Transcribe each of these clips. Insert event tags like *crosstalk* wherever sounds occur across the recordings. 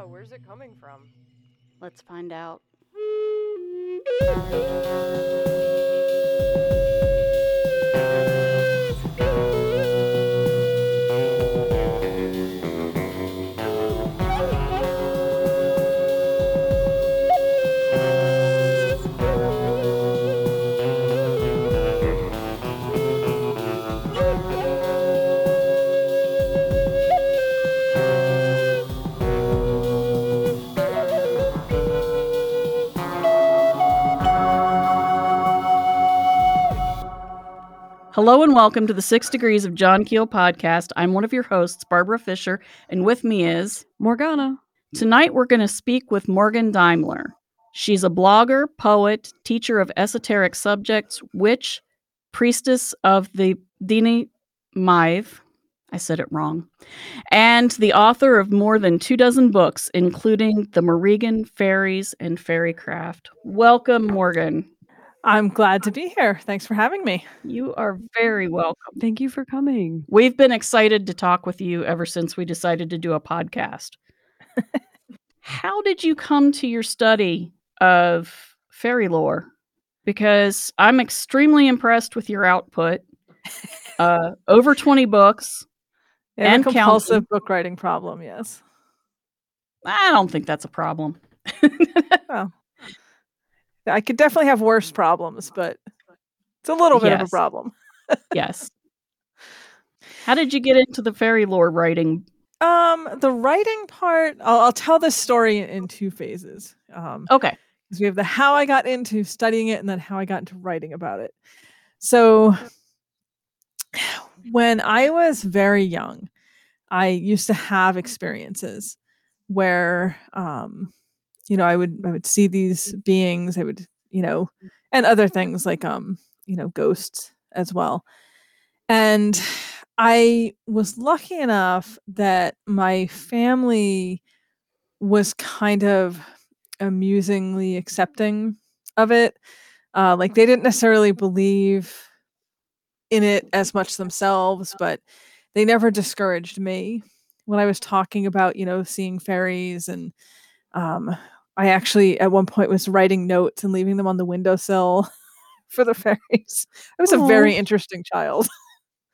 Yeah, where's it coming from? Let's find out. Hello and welcome to the Six Degrees of John Keel podcast. I'm one of your hosts, Barbara Fisher, and with me is Morgana. Tonight we're going to speak with Morgan Daimler. She's a blogger, poet, teacher of esoteric subjects, witch, priestess of the Dini Maive. I said it wrong. And the author of more than two dozen books, including The Morrigan Fairies and Fairycraft. Welcome, Morgan. I'm glad to be here. Thanks for having me. You are very welcome. Thank you for coming. We've been excited to talk with you ever since we decided to do a podcast. *laughs* How did you come to your study of fairy lore? Because I'm extremely impressed with your output. *laughs* Uh, over 20 books. Yeah, And a compulsive counting. book writing problem, yes. I don't think that's a problem. *laughs* I could definitely have worse problems, but it's a little bit of a problem. yes. How did you get into the fairy lore writing? Um, the writing part, I'll, I'll tell this story in two phases. Um, Okay. because we have the how I got into studying it and then how I got into writing about it. So when I was very young, I used to have experiences where um you know I would I would see these beings, I would, you know, and other things like um, you know, ghosts as well. And I was lucky enough that my family was kind of amusingly accepting of it. Uh, like they didn't necessarily believe in it as much themselves, but they never discouraged me when I was talking about, you know, seeing fairies. And um, I actually at one point was writing notes and leaving them on the windowsill *laughs* for the fairies. I was a very interesting child.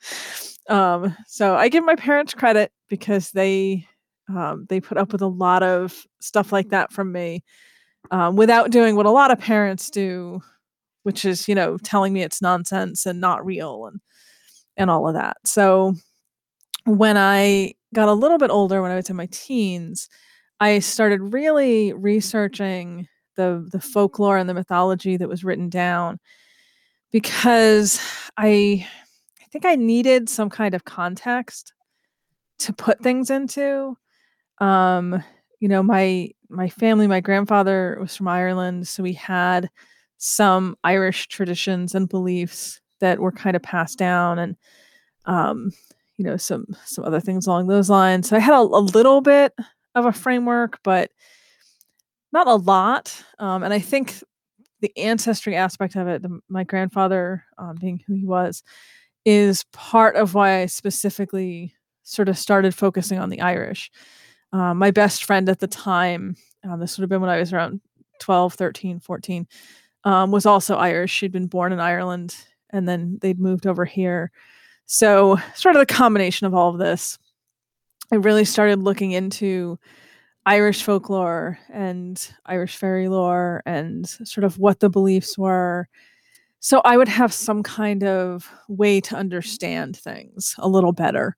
*laughs* um, so I give my parents credit because they um, they put up with a lot of stuff like that from me um, without doing what a lot of parents do, which is you know telling me it's nonsense and not real and and all of that. So when I got a little bit older, when I was in my teens, I started really researching the the folklore and the mythology that was written down because I I think I needed some kind of context to put things into. Um, you know, my my family, my grandfather was from Ireland, so we had some Irish traditions and beliefs that were kind of passed down and um, you know, some some other things along those lines. So I had a, a little bit of a framework, but not a lot. Um, and I think the ancestry aspect of it, the, my grandfather um, being who he was, is part of why I specifically sort of started focusing on the Irish. Um, my best friend at the time, um, this would have been when I was around 12, 13, 14, um, was also Irish. She'd been born in Ireland and then they'd moved over here. So, sort of the combination of all of this, I really started looking into Irish folklore and Irish fairy lore and sort of what the beliefs were. So I would have some kind of way to understand things a little better.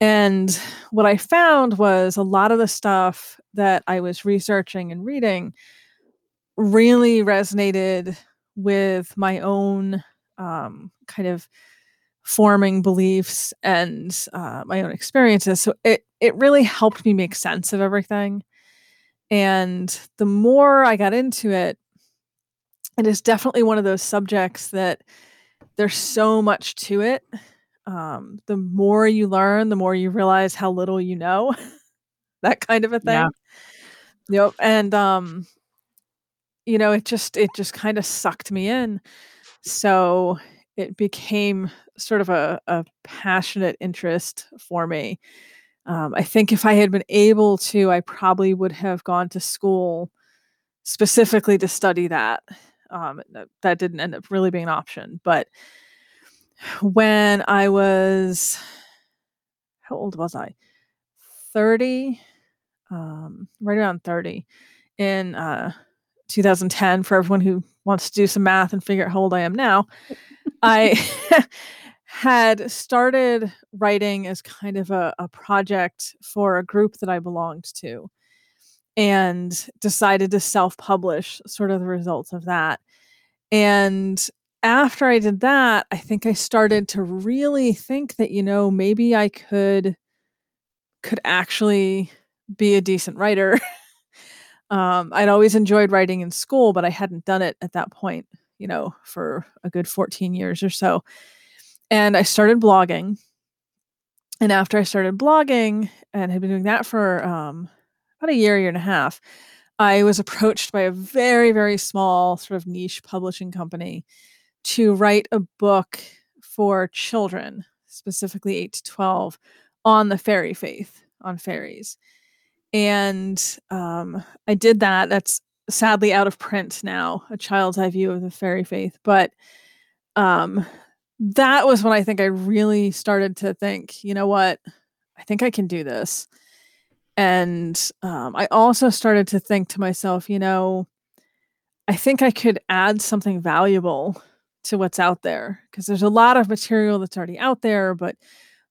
And what I found was a lot of the stuff that I was researching and reading really resonated with my own um, kind of forming beliefs and uh, my own experiences. So it it really helped me make sense of everything. And the more I got into it, it is definitely one of those subjects that there's so much to it. Um, the more you learn, the more you realize how little you know. *laughs* that kind of a thing. Yeah. Yep. And um, you know, it just it just kind of sucked me in. So it became sort of a, a passionate interest for me. Um, I think if I had been able to, I probably would have gone to school specifically to study that. Um, that, didn't end up really being an option. But when I was, how old was I? 30, um, right around 30 in uh, 2010 for everyone who wants to do some math and figure out how old I am now. I *laughs* had started writing as kind of a, a project for a group that I belonged to and decided to self publish sort of the results of that. And after I did that, I think I started to really think that, you know, maybe I could could actually be a decent writer. *laughs* um, I'd always enjoyed writing in school, but I hadn't done it at that point, you know, for a good 14 years or so. And I started blogging. And after I started blogging and had been doing that for um, about a year, year and a half, I was approached by a very, very small sort of niche publishing company to write a book for children, specifically 8 to 12, on the fairy faith, on fairies. And um, I did that. That's sadly out of print now, a child's eye view of the fairy faith. But um, that was when I think I really started to think, you know what? I think I can do this. And um, I also started to think to myself, you know, I think I could add something valuable to what's out there because there's a lot of material that's already out there, but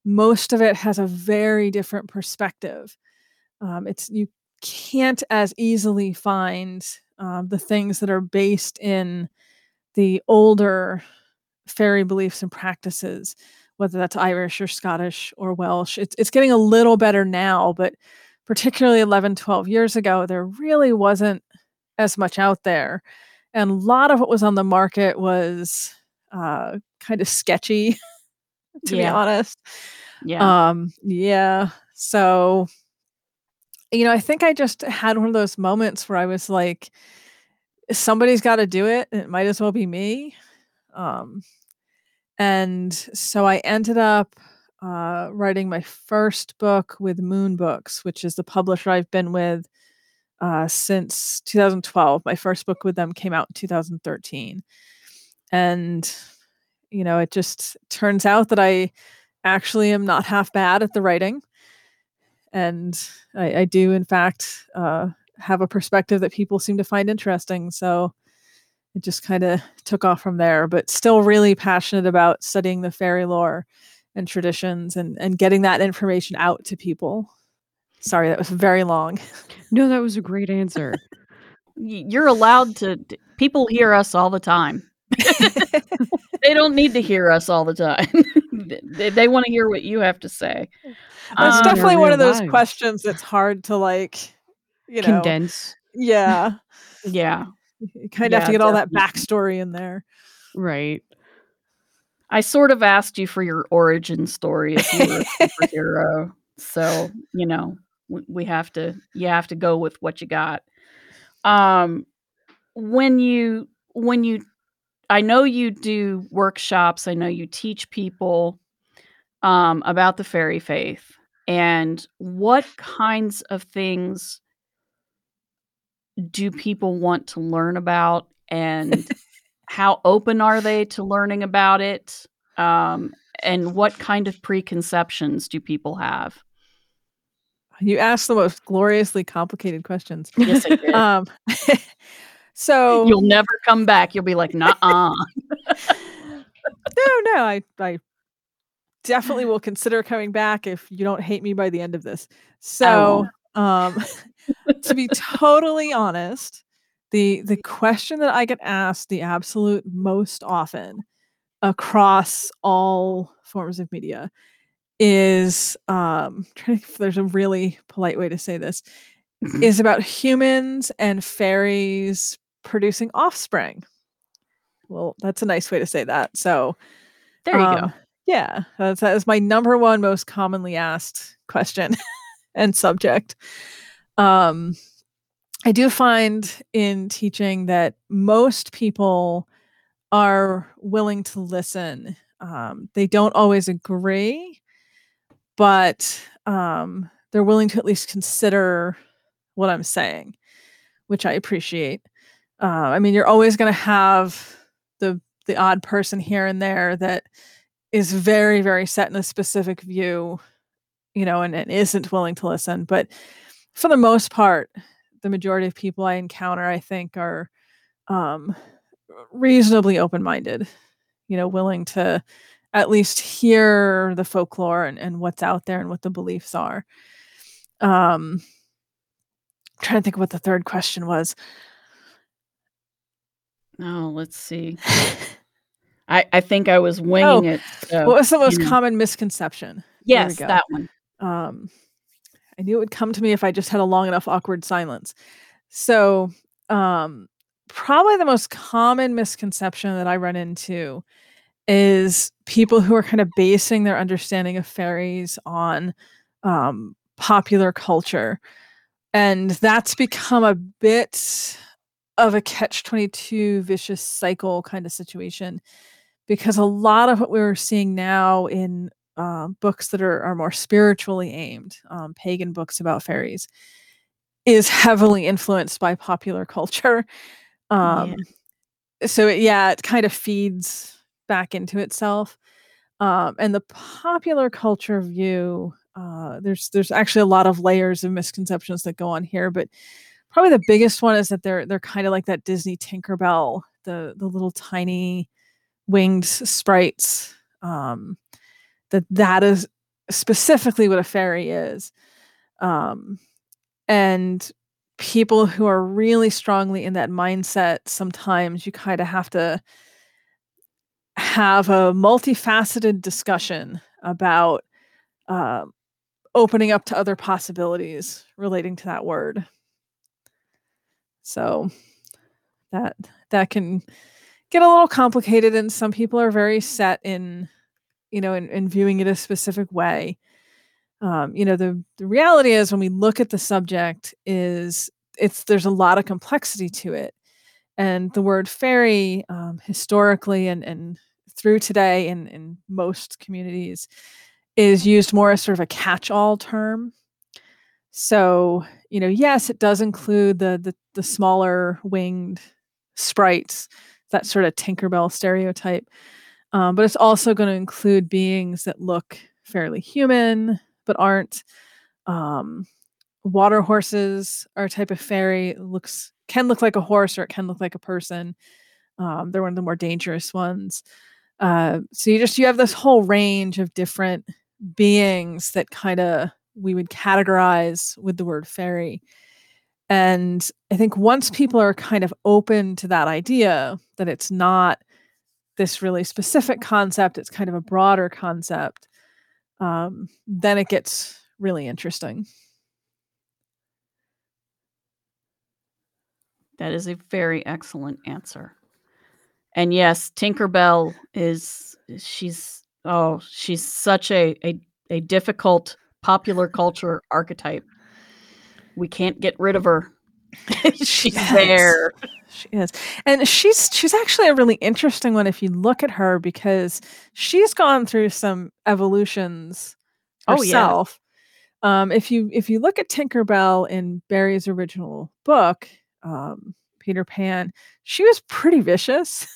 most of it has a very different perspective. Um, it's you can't as easily find um, the things that are based in the older fairy beliefs and practices, whether that's Irish or Scottish or Welsh. It's, it's getting a little better now, but particularly 11, 12 years ago, there really wasn't as much out there. And a lot of what was on the market was uh, kind of sketchy, *laughs* to yeah. be honest. Yeah. Um, yeah. So, you know, I think I just had one of those moments where I was like, somebody's got to do it. It might as well be me. Um, and so I ended up uh, writing my first book with Moon Books, which is the publisher I've been with uh, since 2012. My first book with them came out in 2013. And, you know, it just turns out that I actually am not half bad at the writing. And I, I do, in fact, uh, have a perspective that people seem to find interesting. So it just kind of took off from there, but still really passionate about studying the fairy lore and traditions and, and getting that information out to people. Sorry, that was very long. No, that was a great answer. You're allowed to, people hear us all the time. *laughs* they don't need to hear us all the time. *laughs* they, they want to hear what you have to say. It's um, definitely one of those lives. questions that's hard to like, you know, condense. Yeah. yeah. You kind of yeah, have to get all that backstory in there. Right. I sort of asked you for your origin story if you were a superhero. *laughs* so, you know, we, we have to you have to go with what you got. Um when you when you I know you do workshops, I know you teach people um about the fairy faith and what kinds of things do people want to learn about and *laughs* how open are they to learning about it? Um, and what kind of preconceptions do people have? You ask the most gloriously complicated questions. Yes I *laughs* did. um, *laughs* so you'll never come back. You'll be like nah *laughs* no no i i definitely will consider coming back if you don't hate me by the end of this. So um *laughs* to be totally honest, the the question that I get asked the absolute most often across all forms of media is um trying to, there's a really polite way to say this mm-hmm. is about humans and fairies producing offspring. Well, that's a nice way to say that. So there you um, go. Yeah, that's that is my number one most commonly asked question *laughs* and subject. Um, I do find in teaching that most people are willing to listen. Um, they don't always agree, but um, they're willing to at least consider what I'm saying, which I appreciate. Uh, I mean, you're always going to have the the odd person here and there that is very very set in a specific view, you know, and, and isn't willing to listen. But for the most part, the majority of people I encounter, I think, are um, reasonably open minded, you know, willing to at least hear the folklore and, and what's out there and what the beliefs are. Um, trying to think what the third question was. Oh, let's see. *laughs* I, I think I was winging Oh, it. so, what was the most you know. common misconception? Yes, that one. um, I knew it would come to me if I just had a long enough awkward silence. So, um, probably the most common misconception that I run into is people who are kind of basing their understanding of fairies on um, popular culture. And that's become a bit of a catch 22 vicious cycle kind of situation because a lot of what we're seeing now in um, books that are, are more spiritually aimed, um, pagan books about fairies, is heavily influenced by popular *laughs* culture. Um, So, it, yeah, it kind of feeds back into itself. Um, and the popular culture view, uh, there's there's actually a lot of layers of misconceptions that go on here, but probably the biggest one is that they're they're kind of like that Disney Tinkerbell, the the little tiny winged sprites. Um, that that is specifically what a fairy is um, and people who are really strongly in that mindset sometimes you kind of have to have a multifaceted discussion about um, opening up to other possibilities relating to that word so that that can get a little complicated and some people are very set in you know in, in viewing it a specific way. Um, you know the, the reality is when we look at the subject is it's there's a lot of complexity to it. And the word fairy um, historically and, and through today in, in most communities is used more as sort of a catch-all term so you know yes it does include the the, the smaller winged sprites that sort of tinkerbell stereotype um, but it's also going to include beings that look fairly human but aren't um, water horses are a type of fairy looks can look like a horse or it can look like a person um, they're one of the more dangerous ones uh, so you just you have this whole range of different beings that kind of we would categorize with the word fairy and i think once people are kind of open to that idea that it's not this really specific concept it's kind of a broader concept um, then it gets really interesting That is a very excellent answer. And yes, Tinkerbell is she's oh, she's such a a, a difficult popular culture archetype. We can't get rid of her. *laughs* she's Yes. there. She is. And she's she's actually a really interesting one if you look at her because she's gone through some evolutions Oh, yeah. herself. Um, if you if you look at Tinkerbell in Barrie's original book, um, Peter Pan, she was pretty vicious.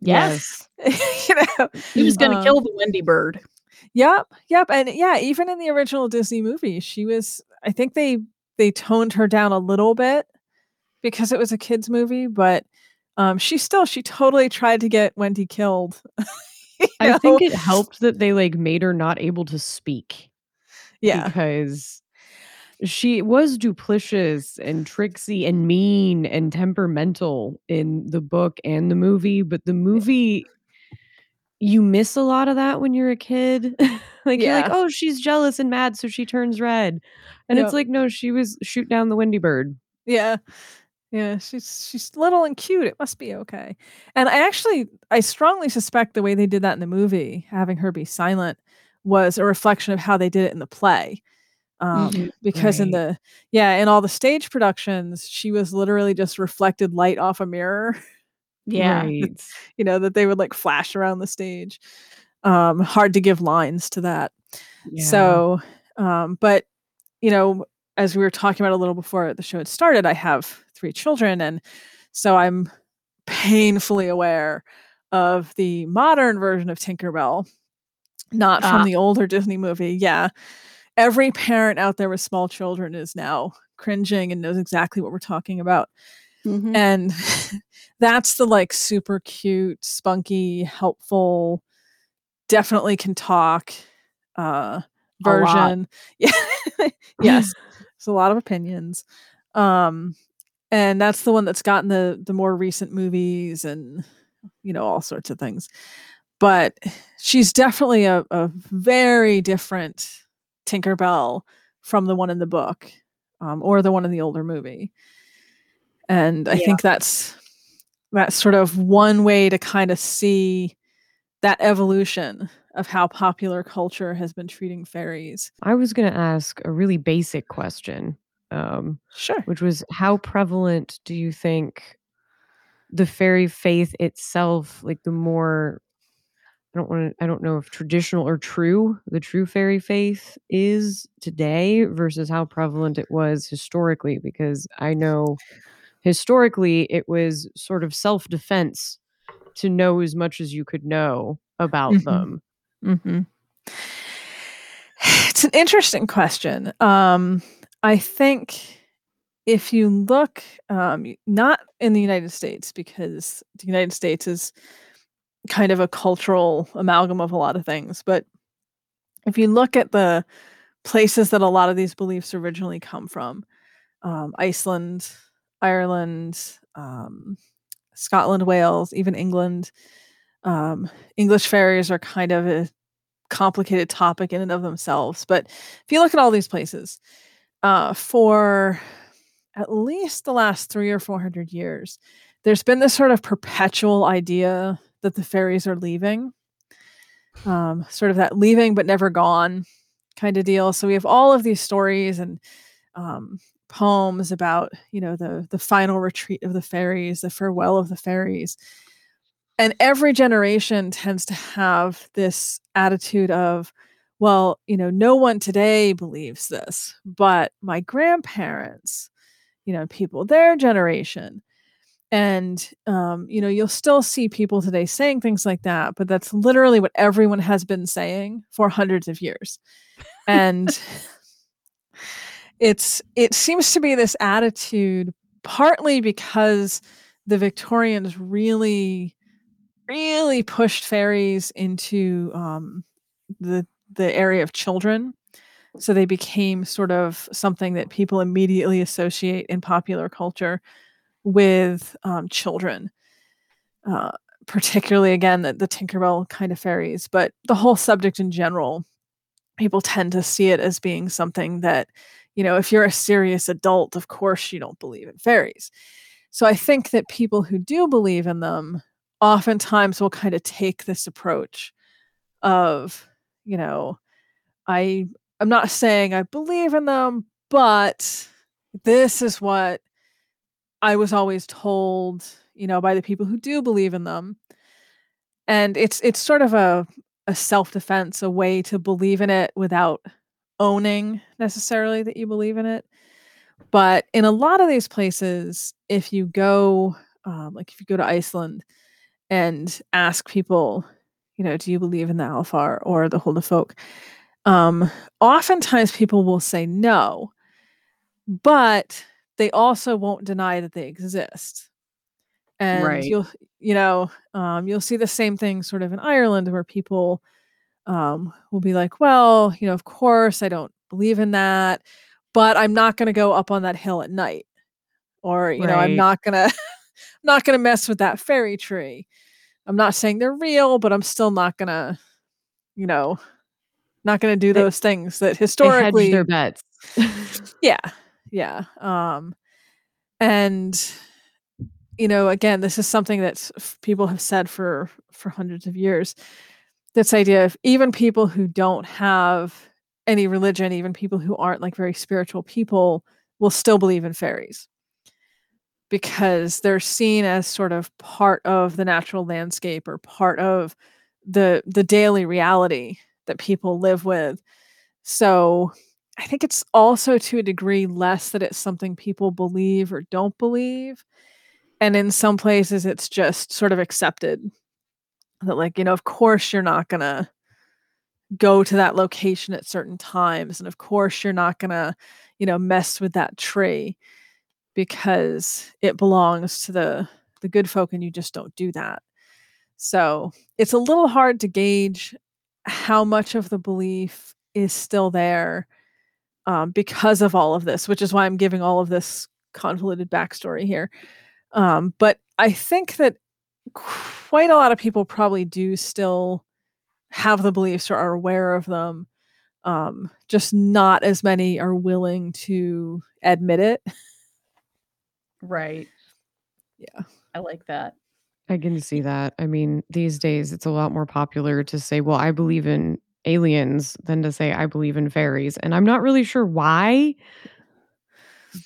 Yes. *laughs* you know. He was gonna Um, kill the Wendy bird. Yep, yep, and yeah, even in the original Disney movie, she was. I think they they toned her down a little bit because it was a kids movie, but um, she still she totally tried to get Wendy killed. *laughs* I think it helped that they like made her not able to speak yeah, because she was duplicious and tricksy and mean and temperamental in the book and the movie, but the movie you miss a lot of that when you're a kid. *laughs* like you're like, "Oh, she's jealous and mad so she turns red." And Yep. it's like, "No, she was shoot down the windy bird." yeah, yeah. She's she's little and cute. It must be okay. And I actually I strongly suspect the way they did that in the movie, having her be silent, was a reflection of how they did it in the play. Um, Mhm. because in the yeah in all the stage productions she was literally just reflected light off a mirror *laughs* Yeah. *laughs* Right. you know that they would like flash around the stage Um, hard to give lines to that. Yeah. So, um, but you know, as we were talking about a little before the show had started, I have three children, and so I'm painfully aware of the modern version of Tinkerbell, not from Ah. the older Disney movie. Yeah, every parent out there with small children is now cringing and knows exactly what we're talking about Mhm. and *laughs* that's the like super cute spunky helpful definitely can talk uh version. *laughs* Yeah. Yes. *laughs* It's a lot of opinions. Um and that's the one that's gotten the the more recent movies and you know all sorts of things. But she's definitely a, a very different tinkerbell from the one in the book um, or the one in the older movie and i Yeah. think that's that's sort of one way to kind of see that evolution of how popular culture has been treating fairies I was going to ask a really basic question, um, sure which was how prevalent do you think the fairy faith itself, like the more I don't want to I don't know if traditional or true, the true fairy faith is today versus how prevalent it was historically because I know historically it was sort of self-defense to know as much as you could know about Mhm. them. hmm It's an interesting question. Um, I think if you look, um, not in the United States, because the United States is kind of a cultural amalgam of a lot of things, but if you look at the places that a lot of these beliefs originally come from, um, Iceland, Ireland, um, Scotland, Wales, even England, um, English fairies are kind of a complicated topic in and of themselves. But if you look at all these places, uh, for at least the last three or four hundred years, there's been this sort of perpetual idea that the fairies are leaving, um, sort of that leaving but never gone kind of deal. So we have all of these stories and um, poems about, you know, the the final retreat of the fairies, the farewell of the fairies. And every generation tends to have this attitude of well you know no one today believes this but my grandparents you know people their generation. And um, you know you'll still see people today saying things like that but that's literally what everyone has been saying for hundreds of years. And *laughs* it's it seems to be this attitude partly because the victorians really really pushed fairies into um, the the area of children. So they became sort of something that people immediately associate in popular culture with um, children. Uh, particularly, again, the, the Tinkerbell kind of fairies, but the whole subject in general, people tend to see it as being something that, you know, if you're a serious adult, of course you don't believe in fairies. So I think that people who do believe in them oftentimes will kind of take this approach of you know i i'm not saying i believe in them but this is what i was always told you know by the people who do believe in them and it's it's sort of a a self-defense a way to believe in it without owning necessarily that you believe in it but in a lot of these places if you go um, like if you go to iceland and ask people, you know, do you believe in the Alfar or the Huldufolk? Um, oftentimes people will say no, but they also won't deny that they exist. And Right. you'll, you know, um, you'll see the same thing sort of in Ireland where people um, will be like, well, you know, of course I don't believe in that, but I'm not going to go up on that hill at night, or you know, I'm not gonna, I'm *laughs* not gonna mess with that fairy tree. I'm not saying they're real, but I'm still not gonna, you know, not gonna do They- those things that historically their bets. *laughs* yeah yeah um and you know again this is something that people have said for for hundreds of years this idea of even people who don't have any religion even people who aren't like very spiritual people will still believe in fairies because they're seen as sort of part of the natural landscape or part of the the daily reality that people live with. So I think it's also to a degree less that it's something people believe or don't believe. And in some places it's just sort of accepted that like, you know, of course you're not going to go to that location at certain times and of course you're not going to, you know, mess with that tree because it belongs to the the good folk and you just don't do that. So, it's a little hard to gauge how much of the belief is still there um, because of all of this, which is why I'm giving all of this convoluted backstory here. Um, but I think that quite a lot of people probably do still have the beliefs or are aware of them. Um, just not as many are willing to admit it. Right. Yeah. I like that. I can see that. I mean, these days it's a lot more popular to say, well, I believe in aliens than to say I believe in fairies. And I'm not really sure why,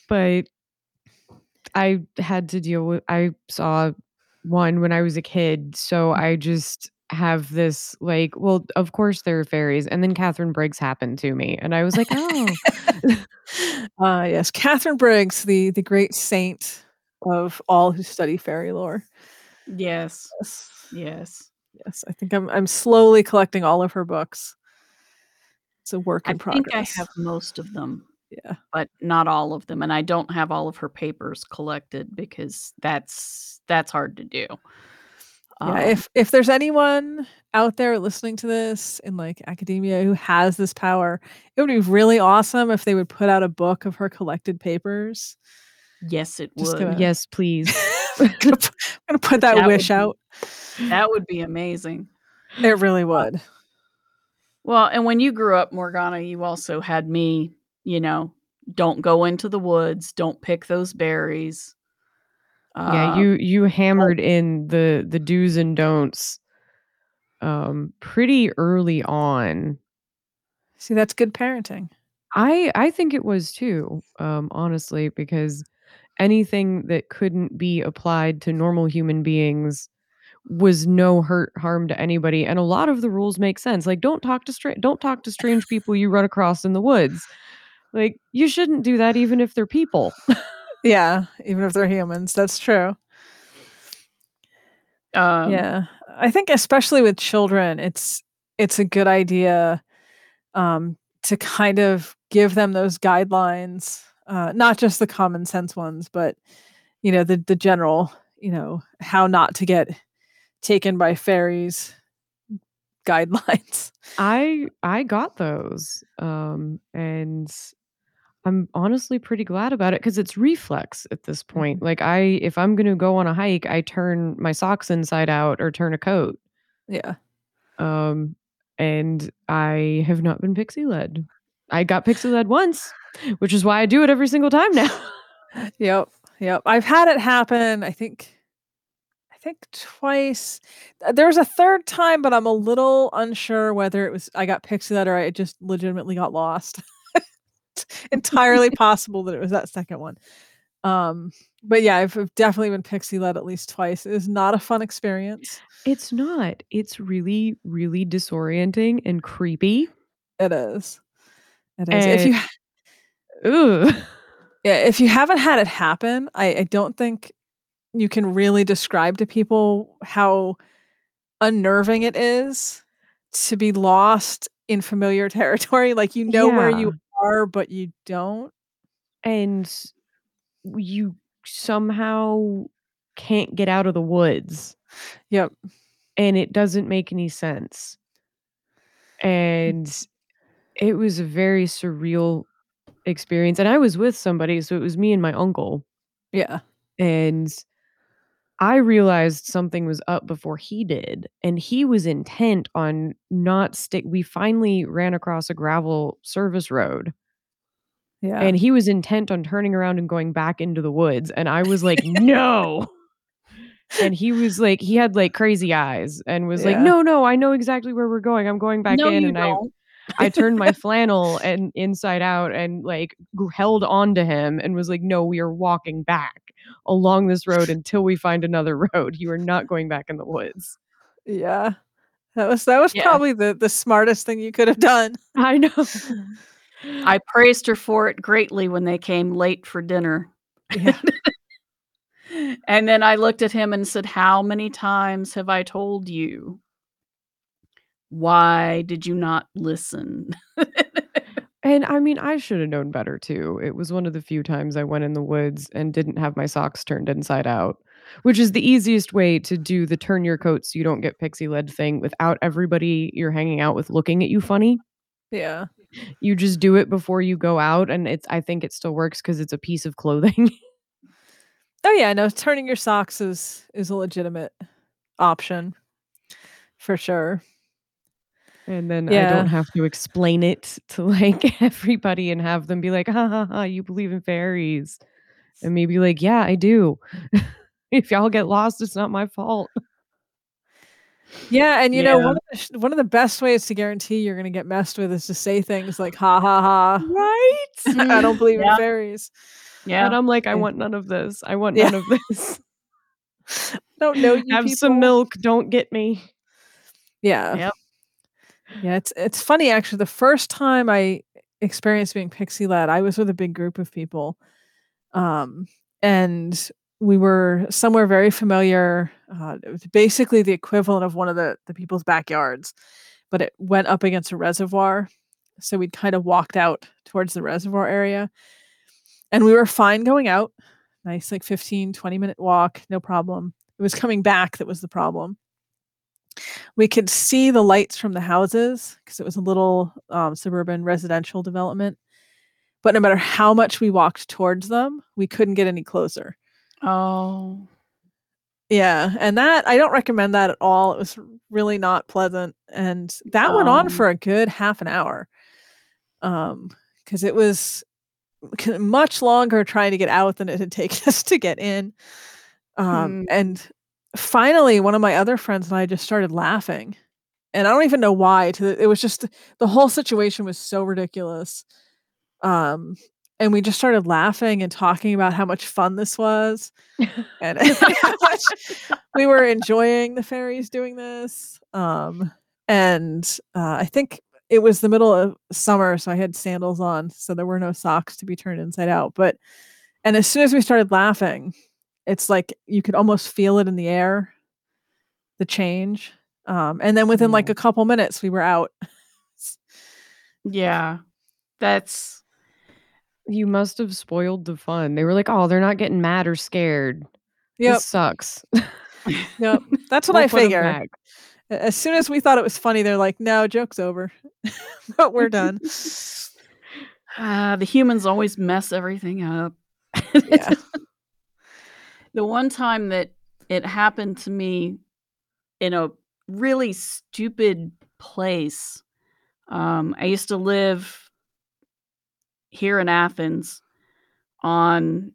but I had to deal with I saw one when I was a kid. So I just have this like, well, of course there are fairies. And then Katharine Briggs happened to me. And I was like, oh. uh *laughs* yes, Katharine Briggs, the the great saint of all who study fairy lore. Yes. Yes. Yes. Yes. I think I'm I'm slowly collecting all of her books. It's a work I in progress. think I have most of them, Yeah. but not all of them. And I don't have all of her papers collected because that's that's hard to do. Yeah, Um, if if there's anyone out there listening to this in like academia who has this power, it would be really awesome if they would put out a book of her collected papers. yes, it Just would. gonna- yes, please. I'm *laughs* gonna pu- I'm gonna put that, That wish be- out. That would be amazing. It really would. Well, and when you grew up, Morgana, you also had me, you know, don't go into the woods, don't pick those berries. yeah, Uh, you you hammered in the the do's and don'ts um pretty early on. See, that's good parenting. I I think it was too, um, honestly, because anything that couldn't be applied to normal human beings was no hurt harm to anybody, and a lot of the rules make sense. Like, don't talk to stra- don't talk to strange people you run across in the woods. Like, you shouldn't do that even if they're people. *laughs* Yeah, even if they're humans, that's true. um, yeah i think especially with children it's it's a good idea um to kind of give them those guidelines uh not just the common sense ones but you know the the general you know how not to get taken by fairies guidelines I I got those, um, and I'm honestly pretty glad about it because it's reflex at this point. Like, I if I'm gonna go on a hike, I turn my socks inside out or turn a coat. yeah Um, and I have not been pixie led. I got pixie led once, which is why I do it every single time now. *laughs* Yep. Yep. I've had it happen, I think I think twice. There was a third time, but I'm a little unsure whether it was I got pixie led or I just legitimately got lost. *laughs* *laughs* Entirely possible that it was that second one. Um, but yeah, I've, I've definitely been pixie led at least twice. It is not a fun experience. It's not. It's really, really disorienting and creepy. It is. It is. if you *laughs* Ugh. Yeah, if you haven't had it happen, I, I don't think you can really describe to people how unnerving it is to be lost in familiar *laughs* territory. Like you know where you are, but you don't. and you somehow can't get out of the woods Yep. and it doesn't make any sense and it was a very surreal experience and i was with somebody so it was me and my uncle Yeah. and I realized something was up before he did, and he was intent on not stick. We finally ran across a gravel service road, Yeah. and he was intent on turning around and going back into the woods, and I was like, *laughs* "No!" And he was like, he had like crazy eyes, and was like, "No, no, I know exactly where we're going. I'm going back no, in." and I don't. I turned my *laughs* flannel and inside out and like held on to him and was like, "No, we are walking back along this road until we find another *laughs* road. You are not going back in the woods." yeah. That was that was Yeah. probably the the smartest thing you could have done. I know. I praised her for it greatly when they came late for dinner. Yeah. *laughs* And then I looked at him and said, How many times have I told you? Why did you not listen? *laughs* And I mean, I should have known better too. It was one of the few times I went in the woods and didn't have my socks turned inside out, which is the easiest way to do the turn your coat so you don't get pixie led thing without everybody you're hanging out with looking at you funny. Yeah. You just do it before you go out and it's I think it still works cuz it's a piece of clothing. *laughs* Oh yeah, no, turning your socks is is a legitimate option. For sure. And then I don't have to explain it to like *laughs* everybody and have them be like, "Ha ha ha, you believe in fairies." And maybe like, "Yeah, I do." *laughs* if y'all get lost, it's not my fault. Yeah, and you know, one of the one of the best ways to guarantee you're going to get messed with is to say things like "ha ha ha." Right? *laughs* I don't believe Yeah. in fairies. Yeah. And I'm like, I want none of this. I want Yeah. none of this. Don't know you Have people. some milk. Don't get me. Yeah. Yep. Yeah, it's it's funny actually. The first time I experienced being pixie led, I was with a big group of people, um, and we were somewhere very familiar. Uh, it was basically the equivalent of one of the the people's backyards, but it went up against a reservoir. So we'd kind of walked out towards the reservoir area, and we were fine going out. Nice, like 15, 20 minute walk, no problem. It was coming back that was the problem we could see the lights from the houses because it was a little um, suburban residential development. But no matter how much we walked towards them, we couldn't get any closer. Oh. Yeah, and that I don't recommend that at all. It was really not pleasant, and that went on Oh. for a good half an hour. Um, because it was much longer trying to get out than it had taken *laughs* us to get in. Um, Hmm. and finally, one of my other friends and I just started laughing, and I don't even know why. To the, it was just the whole situation was so ridiculous. Um, and we just started laughing and talking about how much fun this was and *laughs* how much we were enjoying the fairies doing this. Um, and uh, I think it was the middle of summer, so I had sandals on, so there were no socks to be turned inside out. But and as soon as we started laughing, it's like you could almost feel it in the air, the change. Um, and then within like a couple minutes, we were out. Yeah. That's You must have spoiled the fun. They were like, "Oh, they're not getting mad or scared. yeah This sucks." *laughs* yep. That's what We'll I put 'em figure. As soon as we thought it was funny, they're like, "No, joke's over, *laughs* but we're done." *laughs* ah, the humans always mess everything up. Yeah. The one time that it happened to me in a really stupid place. Um, I used to live here in Athens on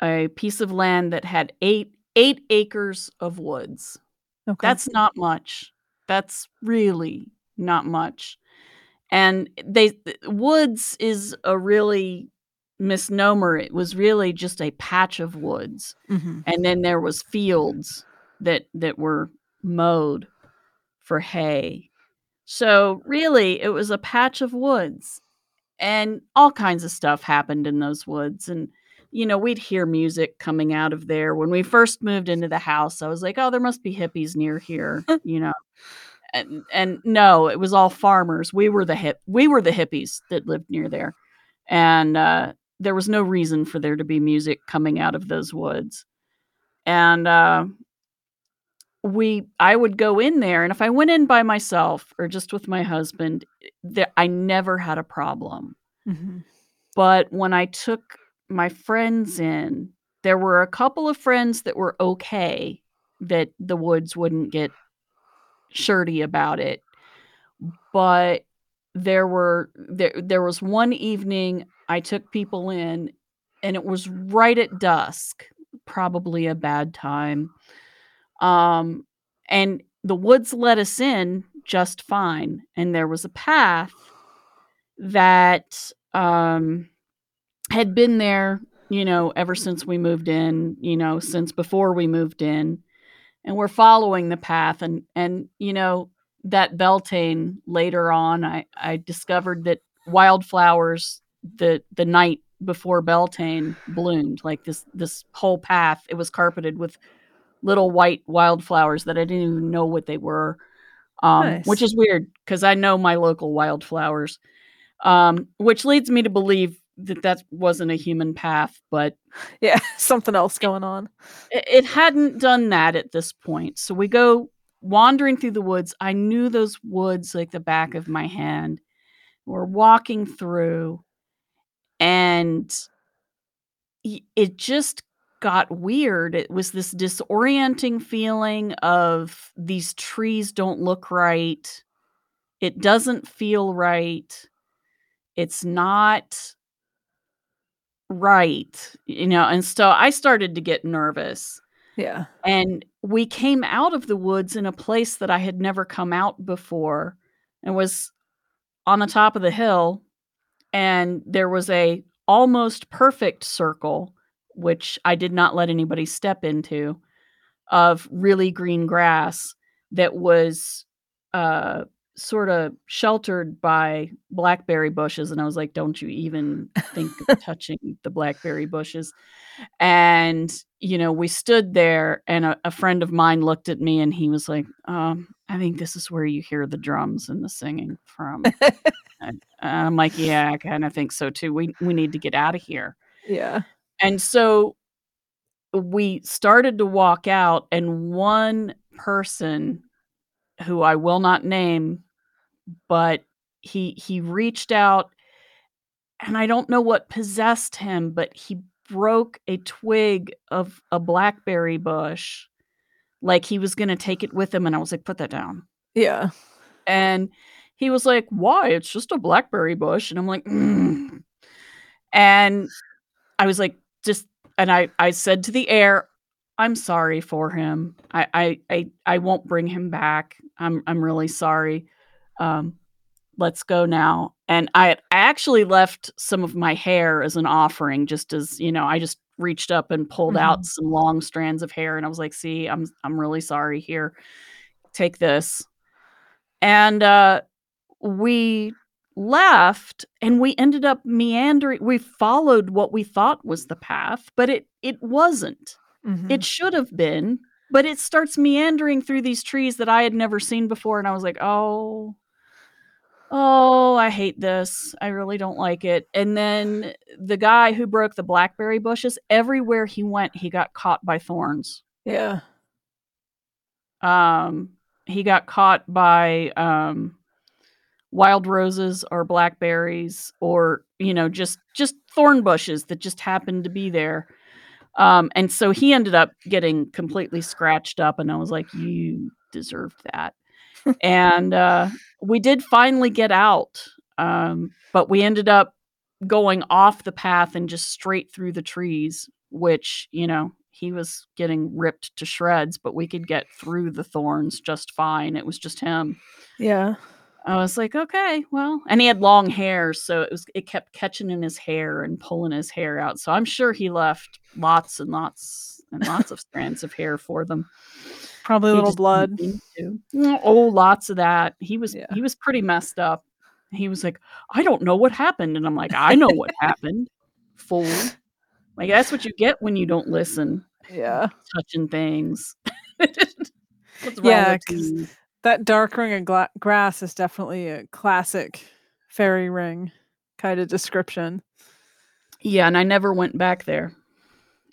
a piece of land that had eight eight acres of woods. Okay. That's not much. That's really not much. And they woods is a really misnomer. It was really just a patch of woods. Mhm. And then there was fields that that were mowed for hay. So really it was a patch of woods. And all kinds of stuff happened in those woods and you know, we'd hear music coming out of there. When we first moved into the house, I was like, "Oh, there must be hippies near here," *laughs* you know. And and no, it was all farmers. We were the hip we were the hippies that lived near there. And uh there was no reason for there to be music coming out of those woods. And uh we I would go in there and if I went in by myself or just with my husband, there, I never had a problem. Mhm. But when I took my friends in, there were a couple of friends that were okay that the woods wouldn't get shirty about it. But there were there there was one evening I took people in and it was right at dusk, probably a bad time. Um and the woods let us in just fine and there was a path that um had been there, you know, ever since we moved in, you know, since before we moved in. And we're following the path and and you know, that Beltane later on, I, I discovered that wildflowers the the night before Beltane bloomed, like this this whole path, it was carpeted with little white wildflowers that I didn't even know what they were. Um, Nice. which is weird because I know my local wildflowers. Um, which leads me to believe that that wasn't a human path, but *laughs* Yeah, something else going on. it, it hadn't done that at this point. So we go wandering through the woods. I knew those woods like the back of my hand. We're walking through, and it just got weird. It was this disorienting feeling of these trees don't look right. It doesn't feel right. It's not right, you know. And so I started to get nervous. Yeah. And we came out of the woods in a place that I had never come out before. and was on the top of the hill and there was a almost perfect circle which I did not let anybody step into of really green grass that was uh sort of sheltered by blackberry bushes and I was like don't you even think of *laughs* touching the blackberry bushes? And you know we stood there and a, a friend of mine looked at me and he was like um i think this is where you hear the drums and the singing from and i'm like yeah i kind of think so too we we need to get out of here Yeah. and so we started to walk out and one person who i will not name but he he reached out and i don't know what possessed him but he broke a twig of a blackberry bush like he was going to take it with him and i was like put that down Yeah. and he was like why? It's just a blackberry bush. And i'm like "Mm." and i was like just and i i said to the air i'm sorry for him. I i i, I won't bring him back. I'm i'm really sorry. Um let's go now. And i i actually left some of my hair as an offering just as you know i just reached up and pulled out some long strands of hair and i was like see i'm i'm really sorry here. Take this. And uh we left and we ended up meandering we followed what we thought was the path but it it wasn't Mhm. it should have been but it starts meandering through these trees that i had never seen before and i was like oh oh i hate this i really don't like it and then the guy who broke the blackberry bushes everywhere he went he got caught by thorns yeah. um he got caught by um wild roses or blackberries or you know just just thorn bushes that just happened to be there. Um and so he ended up getting completely scratched up and i was like you deserved that. And uh we did finally get out um but we ended up going off the path and just straight through the trees which you know he was getting ripped to shreds but we could get through the thorns just fine. It was just him. Yeah. I was like, okay, well, and he had long hair, so it was it kept catching in his hair and pulling his hair out. So I'm sure he left lots and lots and lots of strands of hair for them. Probably a He little blood. didn't mean to. Mm, Oh, lots of that. He was Yeah. he was pretty messed up. He was like, I don't know what happened, and I'm like, I know what *laughs* happened, fool. Like that's what you get when you don't listen, Yeah. touching things. *laughs* What's wrong Yeah, with 'cause- you? That dark ring of gla- grass is definitely a classic fairy ring kind of description. Yeah, and I never went back there.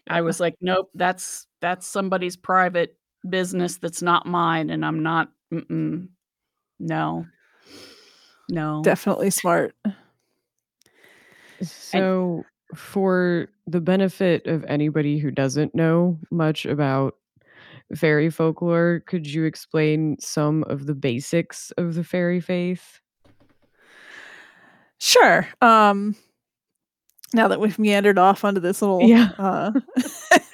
I was like, nope, that's that's somebody's private business that's not mine, and I'm not. Mm-mm, no, no. Definitely smart. So, for the benefit of anybody who doesn't know much about fairy folklore, could you explain some of the basics of the fairy faith? Sure. Um now that we've meandered off onto this little Yeah. uh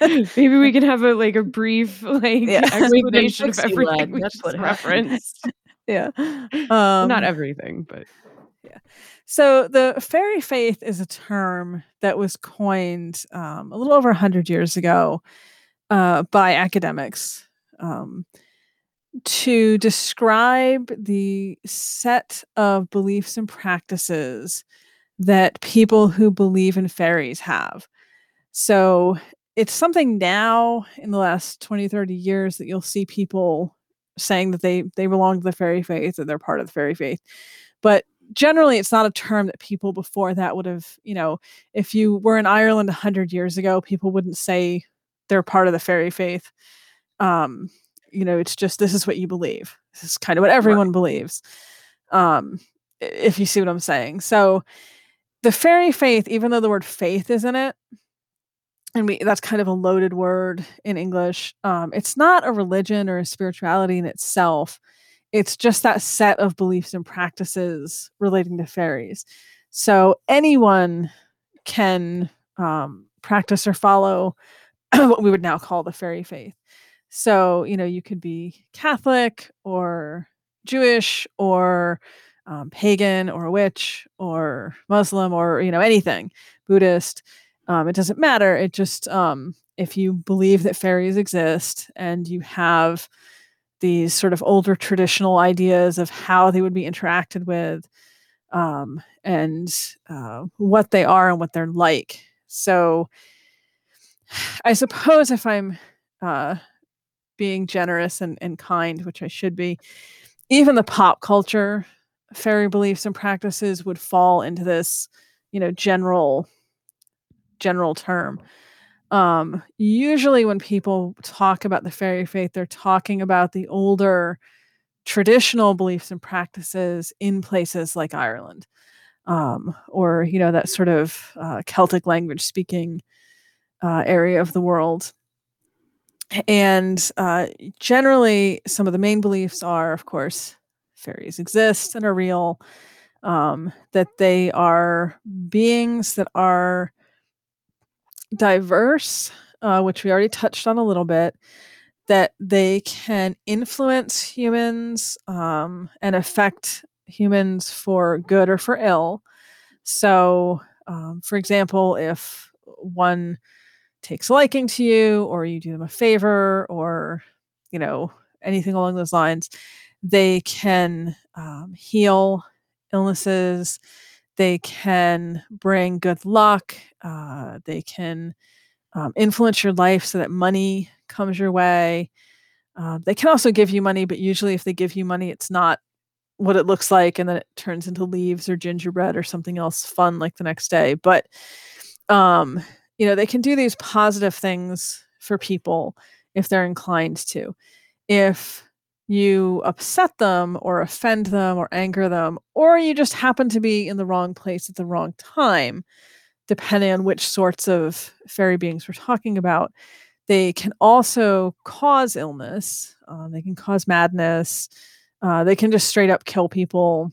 *laughs* Maybe we *laughs* can have a like a brief like Yeah. *laughs* Explanation of everything we that's just what referenced. yeah. Um Not everything, but yeah So the fairy faith is a term that was coined um, a little over 100 years ago uh, by academics. Um, to describe the set of beliefs and practices that people who believe in fairies have. So it's something now in the last 20, 30 years that you'll see people saying that they they belong to the fairy faith or they're part of the fairy faith. But generally it's not a term that people before that would have, you know, if you were in Ireland 100 years ago, people wouldn't say they're part of the fairy faith. Um, you know, it's just this is what you believe. This is kind of what everyone right. believes. Um, if you see what I'm saying. So the fairy faith, even though the word faith is in it, and we that's kind of a loaded word in English. Um, it's not a religion or a spirituality in itself. It's just that set of beliefs and practices relating to fairies. So anyone can um, practice or follow *clears throat* what we would now call the fairy faith. So, you know, you could be Catholic or Jewish or um, pagan or a witch or Muslim or, you know, anything, Buddhist. Um, it doesn't matter. It just, um, if you believe that fairies exist and you have these sort of older traditional ideas of how they would be interacted with um, and uh, what they are and what they're like. So, I suppose if I'm uh, being generous and, and kind, which I should be, even the pop culture fairy beliefs and practices would fall into this, you know, general general term. Um, usually when people talk about the fairy faith, they're talking about the older traditional beliefs and practices in places like Ireland. Um, or you know that sort of uh, Celtic language speaking uh, area of the world. And uh, generally, some of the main beliefs are, of course, fairies exist and are real, um, that they are beings that are diverse, uh, which we already touched on a little bit, that they can influence humans um, and affect humans for good or for ill. So, um, for example, if one takes a liking to you or you do them a favor or you know anything along those lines they can um, heal illnesses they can bring good luck uh, they can um, influence your life so that money comes your way. Uh, they can also give you money but usually if they give you money it's not what it looks like and then it turns into leaves or gingerbread or something else fun like the next day. But um you know they can do these positive things for people if they're inclined to. If you upset them or offend them or anger them or you just happen to be in the wrong place at the wrong time depending on which sorts of fairy beings we're talking about they can also cause illness uh, they can cause madness uh, they can just straight up kill people.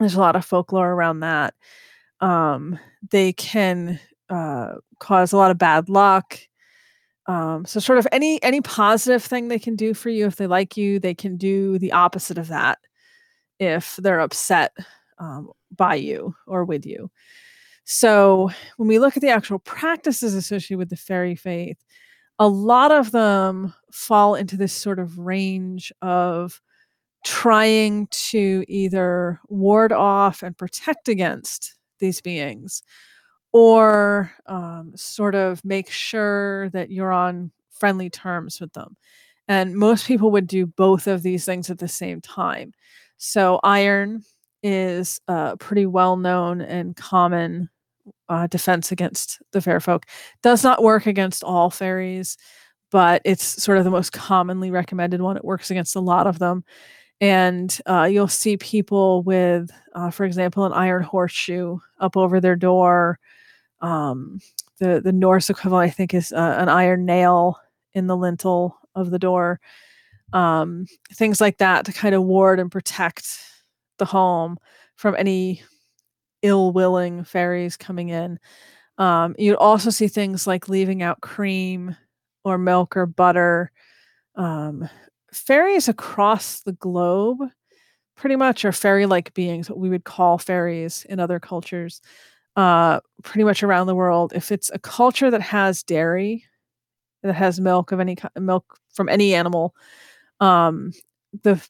There's a lot of folklore around that. Um, they can uh, cause a lot of bad luck. Um, so sort of any any positive thing they can do for you if they like you, they can do the opposite of that if they're upset um, by you or with you. So when we look at the actual practices associated with the fairy faith, a lot of them fall into this sort of range of trying to either ward off and protect against these beings or um, sort of make sure that you're on friendly terms with them. And most people would do both of these things at the same time. So, iron is a pretty well known and common uh, defense against the fair folk. Does not work against all fairies, but it's sort of the most commonly recommended one. It works against a lot of them. And uh, you'll see people with, uh, for example, an iron horseshoe up over their door um, the the Norse equivalent, I think, is uh, an iron nail in the lintel of the door. Um, things like that to kind of ward and protect the home from any ill-willing fairies coming in. Um, you'd also see things like leaving out cream or milk or butter. Um, fairies across the globe pretty much are fairy-like beings, what we would call fairies in other cultures uh, pretty much around the world. If it's a culture that has dairy, that has milk of any milk from any animal, um, the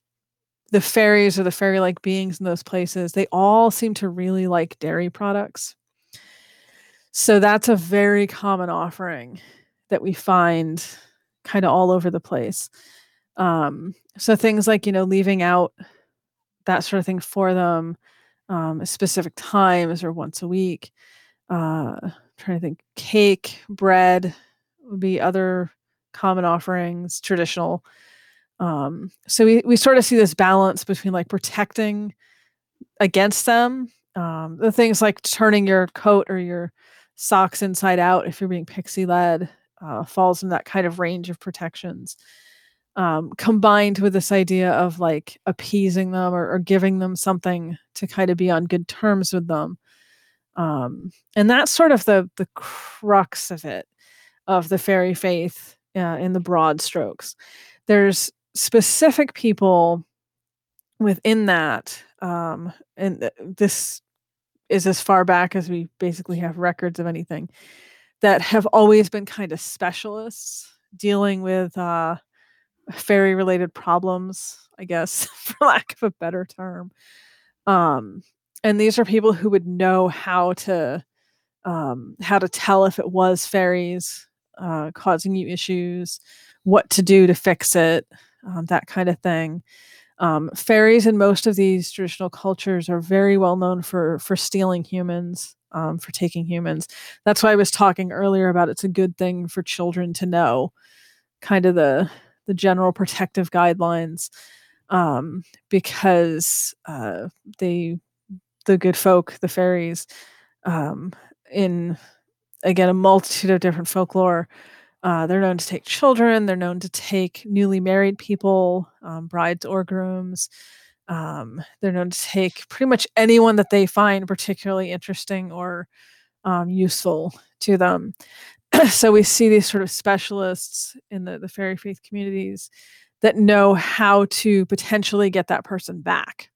the fairies or the fairy like beings in those places, they all seem to really like dairy products. So that's a very common offering that we find kind of all over the place. Um, so things like, you know, leaving out that sort of thing for them, um, specific times or once a week. Uh, trying to think, cake, bread would be other common offerings, traditional. Um, so we, we sort of see this balance between like protecting against them. Um, the things like turning your coat or your socks inside out if you're being pixie led uh, falls in that kind of range of protections. Um, combined with this idea of like appeasing them or, or, giving them something to kind of be on good terms with them. Um, and that's sort of the the crux of it, of the fairy faith uh, in the broad strokes. There's specific people within that, um, and th- this is as far back as we basically have records of anything that have always been kind of specialists dealing with uh, fairy related problems, I guess, *laughs* for lack of a better term. Um, and these are people who would know how to um, how to tell if it was fairies uh, causing you issues, what to do to fix it, um, that kind of thing. Um, fairies in most of these traditional cultures are very well known for for stealing humans, um, for taking humans. That's why I was talking earlier about it's a good thing for children to know, kind of the the general protective guidelines, um, because uh, they the good folk, the fairies, um, in again a multitude of different folklore uh, they're known to take children. They're known to take newly married people, um, brides or grooms. Um, they're known to take pretty much anyone that they find particularly interesting or um, useful to them. *clears throat* so we see these sort of specialists in the, the fairy faith communities that know how to potentially get that person back.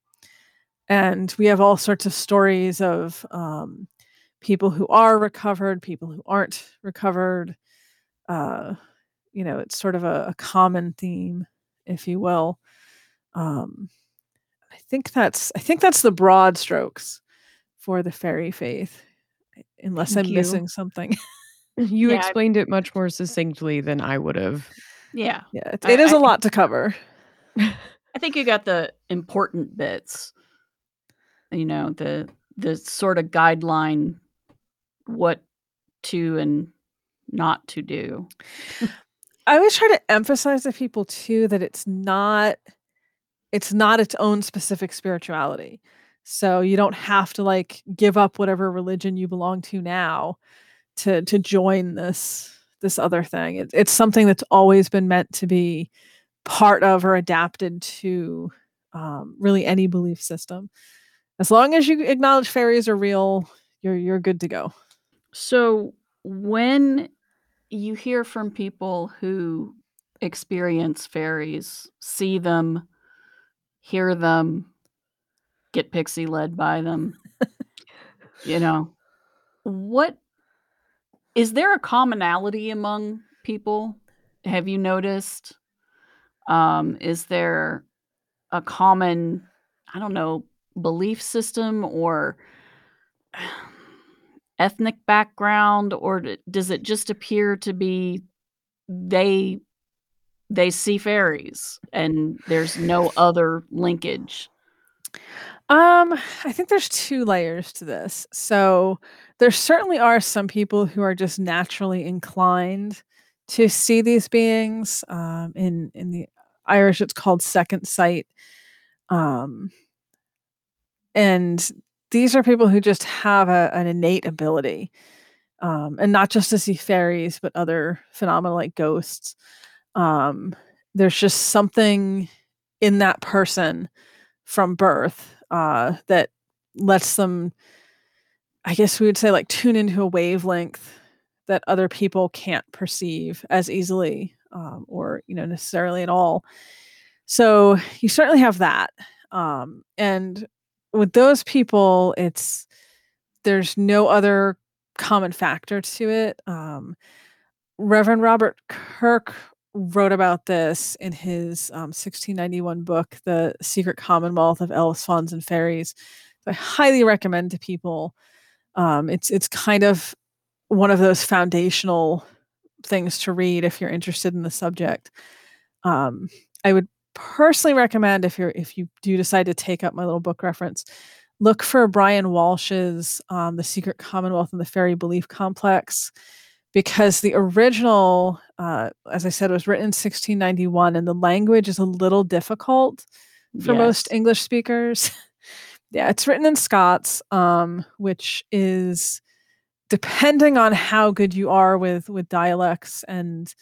And we have all sorts of stories of um, people who are recovered, people who aren't recovered, uh, you know, it's sort of a, a common theme, if you will. Um, I think that's I think that's the broad strokes for the fairy faith, unless Thank I'm you. missing something. *laughs* you yeah, explained it much more succinctly than I would have. Yeah, yeah, it, it I, is I a lot to cover. I think you got the important bits. You know, the the sort of guideline, what to and not to do. I always try to emphasize to people too that it's not it's not its own specific spirituality. So you don't have to like give up whatever religion you belong to now to to join this this other thing. It, it's something that's always been meant to be part of or adapted to um, really any belief system. As long as you acknowledge fairies are real, you're you're good to go. So when you hear from people who experience fairies, see them, hear them, get pixie led by them. *laughs* you know, what is there a commonality among people? Have you noticed? Um, is there a common, I don't know, belief system or *sighs* ethnic background or does it just appear to be they they see fairies and there's no other linkage um i think there's two layers to this so there certainly are some people who are just naturally inclined to see these beings um in in the irish it's called second sight um and these are people who just have a, an innate ability um, and not just to see fairies but other phenomena like ghosts. Um, there's just something in that person from birth uh, that lets them i guess we would say like tune into a wavelength that other people can't perceive as easily um, or you know necessarily at all so you certainly have that um, and with those people, it's there's no other common factor to it. Um, Reverend Robert Kirk wrote about this in his um, 1691 book, The Secret Commonwealth of Elves, Fauns, and Fairies. I highly recommend to people. Um, it's it's kind of one of those foundational things to read if you're interested in the subject. Um, I would personally recommend if you're if you do decide to take up my little book reference, look for Brian Walsh's um, The Secret Commonwealth and the Fairy Belief Complex because the original, uh, as I said, was written in 1691 and the language is a little difficult for Yes. most English speakers. *laughs* yeah, it's written in Scots, um, which is depending on how good you are with with dialects and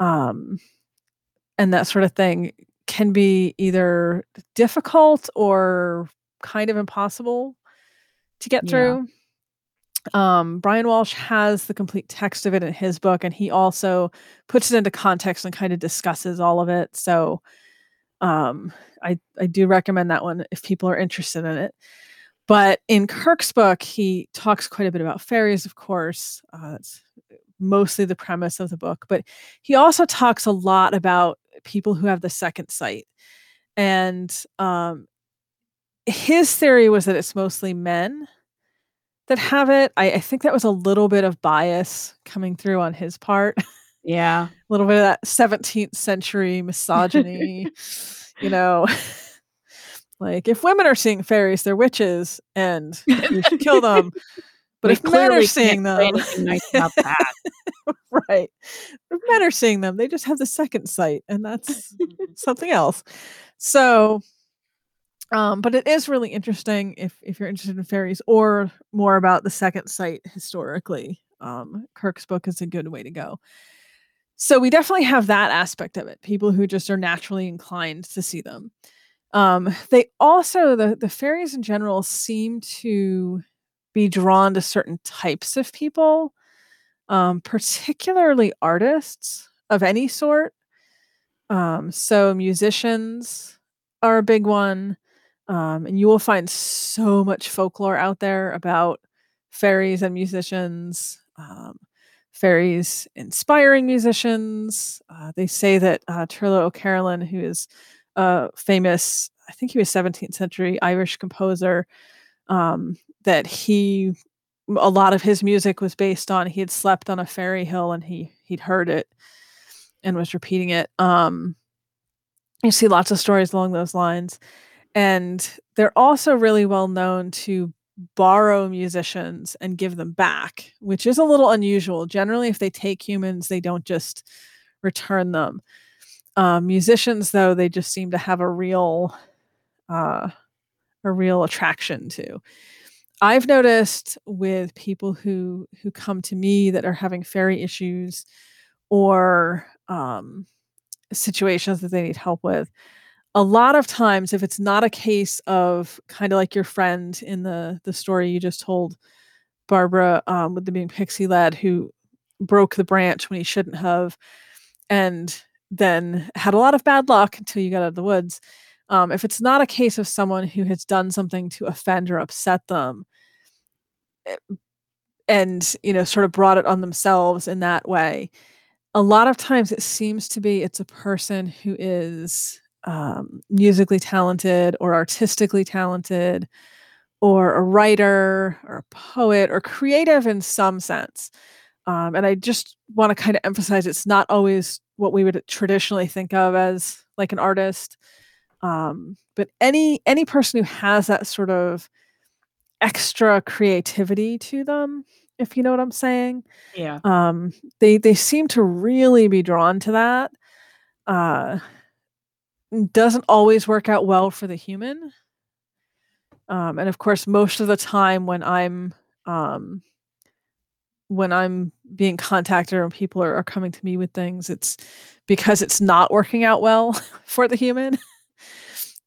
um and that sort of thing can be either difficult or kind of impossible to get Yeah. through. Um, Brian Walsh has the complete text of it in his book, and he also puts it into context and kind of discusses all of it. So, um, I I do recommend that one if people are interested in it. But in Kirk's book, he talks quite a bit about fairies, of course. Uh, it's mostly the premise of the book, but he also talks a lot about people who have the second sight. And um, his theory was that it's mostly men that have it. I, I think that was a little bit of bias coming through on his part, *laughs* a little bit of that 17th century misogyny, *laughs* you know. *laughs* Like if women are seeing fairies, they're witches, and you should kill them. *laughs* But We if men are seeing them, nice about that. right? If men are seeing them, they just have the second sight, and that's something else. So, um, but it is really interesting if if you're interested in fairies or more about the second sight historically. Um, Kirk's book is a good way to go. So we definitely have that aspect of it. People who just are naturally inclined to see them. Um, they also the the fairies in general seem to be drawn to certain types of people, um, particularly artists of any sort. Um, so musicians are a big one. Um, and you will find so much folklore out there about fairies and musicians, um, fairies inspiring musicians. Uh, they say that uh, O'Carolan, who is a famous, I think he was 17th century Irish composer, um, that he a lot of his music was based on he had slept on a fairy hill and he he'd heard it and was repeating it. Um, you see lots of stories along those lines, and they're also really well known to borrow musicians and give them back, which is a little unusual. Generally, if they take humans, they don't just return them. Um, musicians, though, they just seem to have a real, uh, a real attraction to. I've noticed with people who who come to me that are having fairy issues or um, situations that they need help with. A lot of times, if it's not a case of kind of like your friend in the the story you just told, Barbara, um, with the being pixie led who broke the branch when he shouldn't have, and then had a lot of bad luck until you got out of the woods. Um, if it's not a case of someone who has done something to offend or upset them, eh, and you know, sort of brought it on themselves in that way, a lot of times it seems to be it's a person who is um, musically talented or artistically talented or a writer or a poet or creative in some sense um, and i just want to kind of emphasize it's not always what we would traditionally think of as like an artist um, but any any person who has that sort of extra creativity to them if you know what i'm saying Yeah. um they they seem to really be drawn to that uh doesn't always work out well for the human. Um and of course most of the time when i'm um when i'm being contacted or people are, are coming to me with things it's because it's not working out well *laughs* for the human.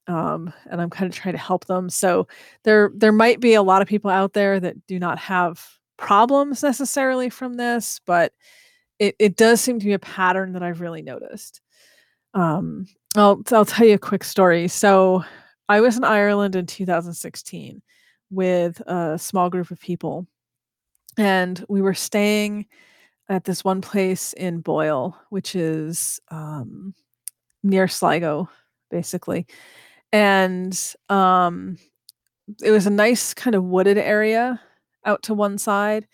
Um and i'm kind of trying to help them. So there there might be a lot of people out there that do not have problems necessarily from this but it, it does seem to be a pattern that i've really noticed. Um I'll, I'll tell you a quick story so i was in ireland in 2016 with a small group of people and we were staying at this one place in Boyle, which is um, near Sligo, basically. And um, it was a nice kind of wooded area out to one side.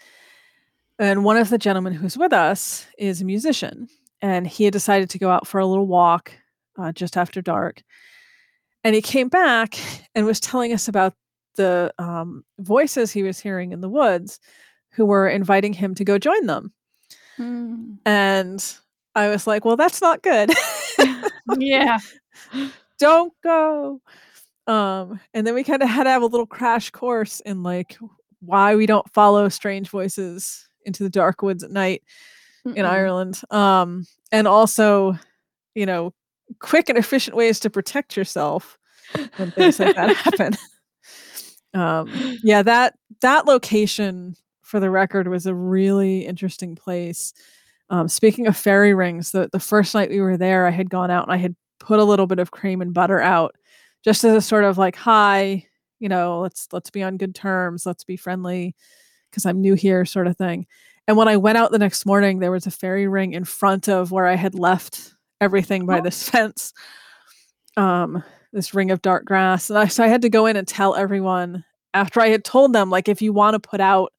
And one of the gentlemen who's with us is a musician, and he had decided to go out for a little walk uh, just after dark. And he came back and was telling us about the um, voices he was hearing in the woods who were inviting him to go join them. Mm. And I was like, well, that's not good. *laughs* Yeah. *laughs* Don't go. Um, and then we kind of had to have a little crash course in like why we don't follow strange voices into the dark woods at night in Mm-mm. Ireland. Um, and also, you know, quick and efficient ways to protect yourself when things like that *laughs* happen. Um, yeah, that that location, for the record, was a really interesting place. Um, speaking of fairy rings, the the first night we were there, I had gone out and I had put a little bit of cream and butter out, just as a sort of like, hi, you know, let's let's be on good terms, let's be friendly, because I'm new here, sort of thing. And when I went out the next morning, there was a fairy ring in front of where I had left everything by Oh. this *laughs* fence. Um, this ring of dark grass. And I so I had to go in and tell everyone after I had told them, like, if you want to put out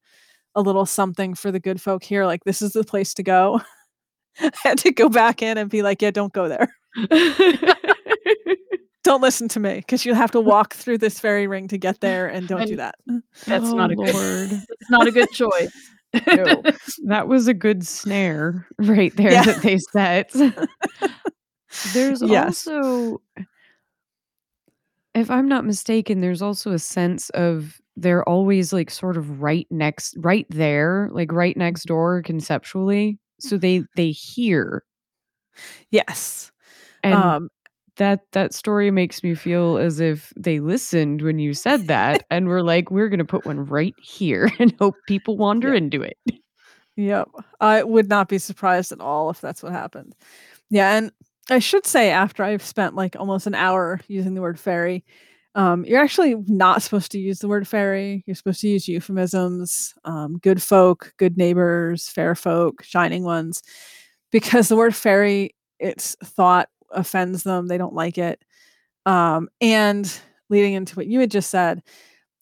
a little something for the good folk here, like this is the place to go. *laughs* I had to go back in and be like, yeah, don't go there. *laughs* Don't listen to me because you'll have to walk through this fairy ring to get there and don't do that. That's oh, not a good Lord. it's not a good choice. No. *laughs* that was a good snare *laughs* right there Yeah. that they set. there's Yes. also, if I'm not mistaken, there's also a sense of they're always like sort of right next, right there, like right next door conceptually. So they they hear, Yes. and um, that that story makes me feel as if they listened when you said that, *laughs* and we're like, we're gonna put one right here *laughs* and hope people wander Yeah. into it. Yep. I would not be surprised at all if that's what happened. Yeah, and I should say after I've spent like almost an hour using the word fairy, um, you're actually not supposed to use the word fairy. You're supposed to use euphemisms, um, good folk, good neighbors, fair folk, shining ones, because the word fairy, it's thought offends them. They don't like it. Um, and leading into what you had just said,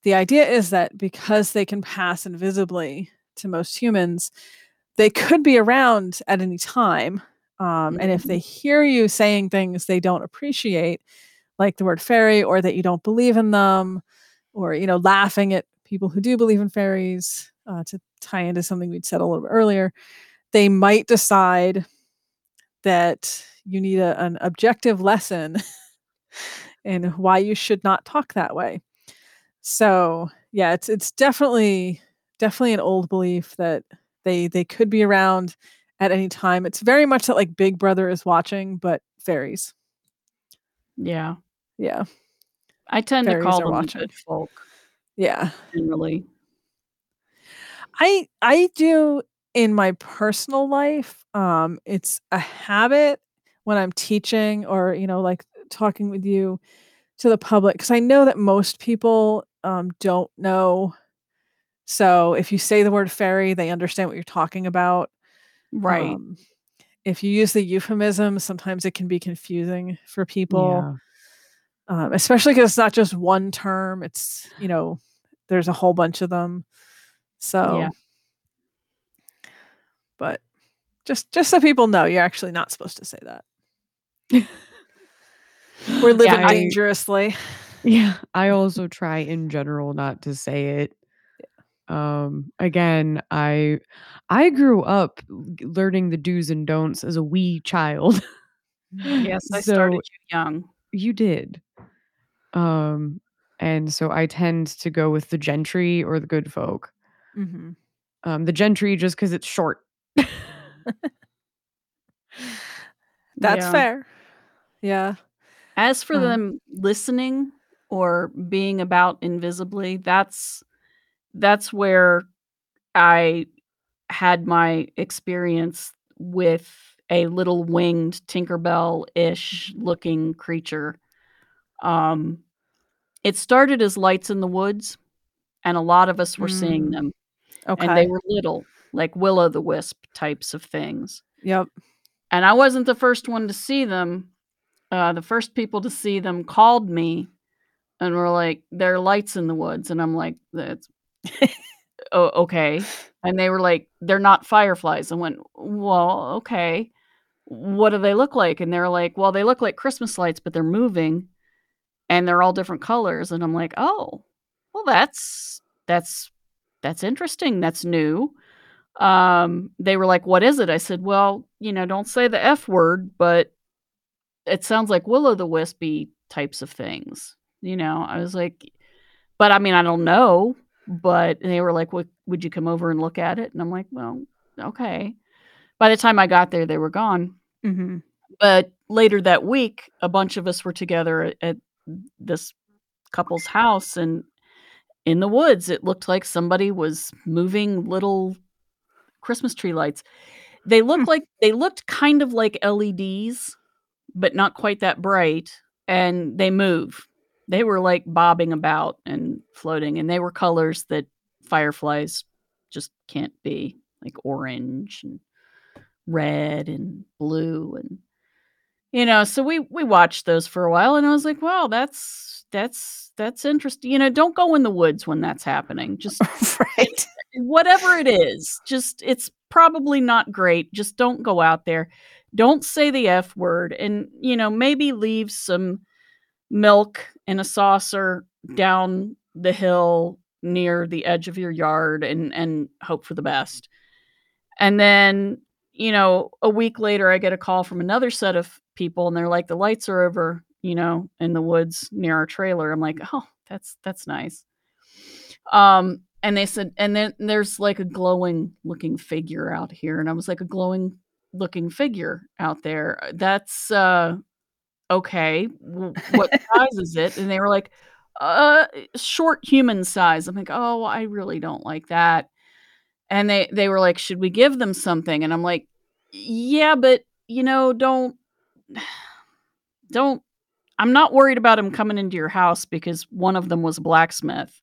the idea is that because they can pass invisibly to most humans, they could be around at any time. Um, and if they hear you saying things they don't appreciate, like the word fairy, or that you don't believe in them, or you know, laughing at people who do believe in fairies, uh, to tie into something we'd said a little bit earlier, they might decide that you need a, an objective lesson in why you should not talk that way. So yeah, it's it's definitely definitely an old belief that they they could be around at any time. It's very much that like Big Brother is watching, but fairies. Yeah. Yeah, I tend to Fairies call them watching. good folk yeah. generally. I I do in my personal life. Um, it's a habit when I'm teaching or you know like talking with you to the public because I know that most people um, don't know. So if you say the word fairy, they understand what you're talking about. Right. Um, if you use the euphemism, sometimes it can be confusing for people, Yeah. um, especially because it's not just one term. It's you know, there's a whole bunch of them. So, yeah. but just just so people know, you're actually not supposed to say that. *laughs* We're living I- dangerously. Yeah, I also try in general not to say it. Um again, I I grew up learning the do's and don'ts as a wee child. *laughs* yes, I So started you young. you did. Um and so I tend to go with the gentry or the good folk. hmm Um the gentry just cuz it's short. *laughs* That's Yeah. fair. Yeah. As for Uh, them listening or being about invisibly, that's that's where I had my experience with a little winged Tinkerbell-ish looking creature. Um, it started as lights in the woods, and a lot of us were seeing Mm, them, Okay. and they were little. like will o' the wisp types of things. Yep. And I wasn't the first one to see them. Uh, the first people to see them called me and were like, "There are lights in the woods," and I'm like, "That's *laughs* oh, okay." And they were like, "They're not fireflies." I went, "Well, okay. What do they look like?" And they're like, "Well, they look like Christmas lights, but they're moving, and they're all different colors." And I'm like, "Oh, well, that's that's that's interesting. That's new." Um, they were like, "What is it?" I said, "Well, you know, don't say the F word, but it sounds like will o' the wispy types of things." You know, I was like, "But I mean, I don't know." But they were like, "Would would you come over and look at it?" And I'm like, "Well, okay." By the time I got there, they were gone. Mhm. But later that week, a bunch of us were together at, at this couple's house, and in the woods, it looked like somebody was moving little Christmas tree lights. They looked Hmm. like they looked kind of like LEDs, but not quite that bright, and they move. They were like bobbing about and floating, and they were colors that fireflies just can't be, like orange and red and blue and you know, so we we watched those for a while and I was like, "Wow, that's that's that's interesting." You know, don't go in the woods when that's happening. Just *laughs* right. whatever it is, just it's probably not great. Just don't go out there. Don't say the F word and, you know, maybe leave some milk in a saucer down the hill near the edge of your yard and and hope for the best. And then, you know, a week later I get a call from another set of people and they're like the lights are over, you know, in the woods near our trailer. I'm like, "Oh, that's that's nice." Um and they said and then there's like a glowing looking figure out here and I was like a glowing looking figure out there. That's uh okay. What size is it? And they were like, uh short human size. I'm like, "Oh, I really don't like that." And they they were like, "Should we give them something?" And I'm like, "Yeah, but you know, don't *sighs* don't I'm not worried about them coming into your house because one of them was a blacksmith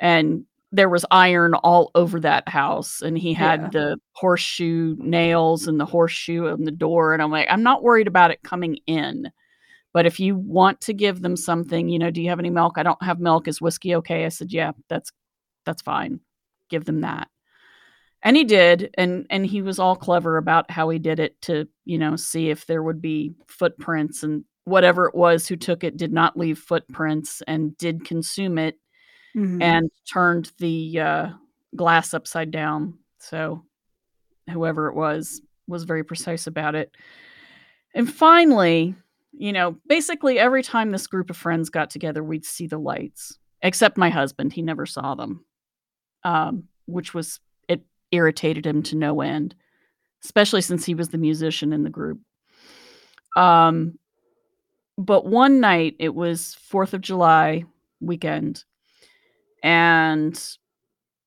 and there was iron all over that house and he had Yeah. the horseshoe nails and the horseshoe on the door and I'm like, I'm not worried about it coming in. But if you want to give them something, you know, do you have any milk? I don't have milk. Is whiskey okay? I said, yeah, that's that's fine. Give them that. And he did, and and he was all clever about how he did it to, you know, see if there would be footprints and whatever it was who took it did not leave footprints and did consume it Mhm. and turned the uh, glass upside down. So whoever it was was very precise about it. And finally, you know, basically every time this group of friends got together, we'd see the lights. Except my husband, he never saw them, um, which was it irritated him to no end, especially since he was the musician in the group. Um, but one night, it was Fourth of July weekend, and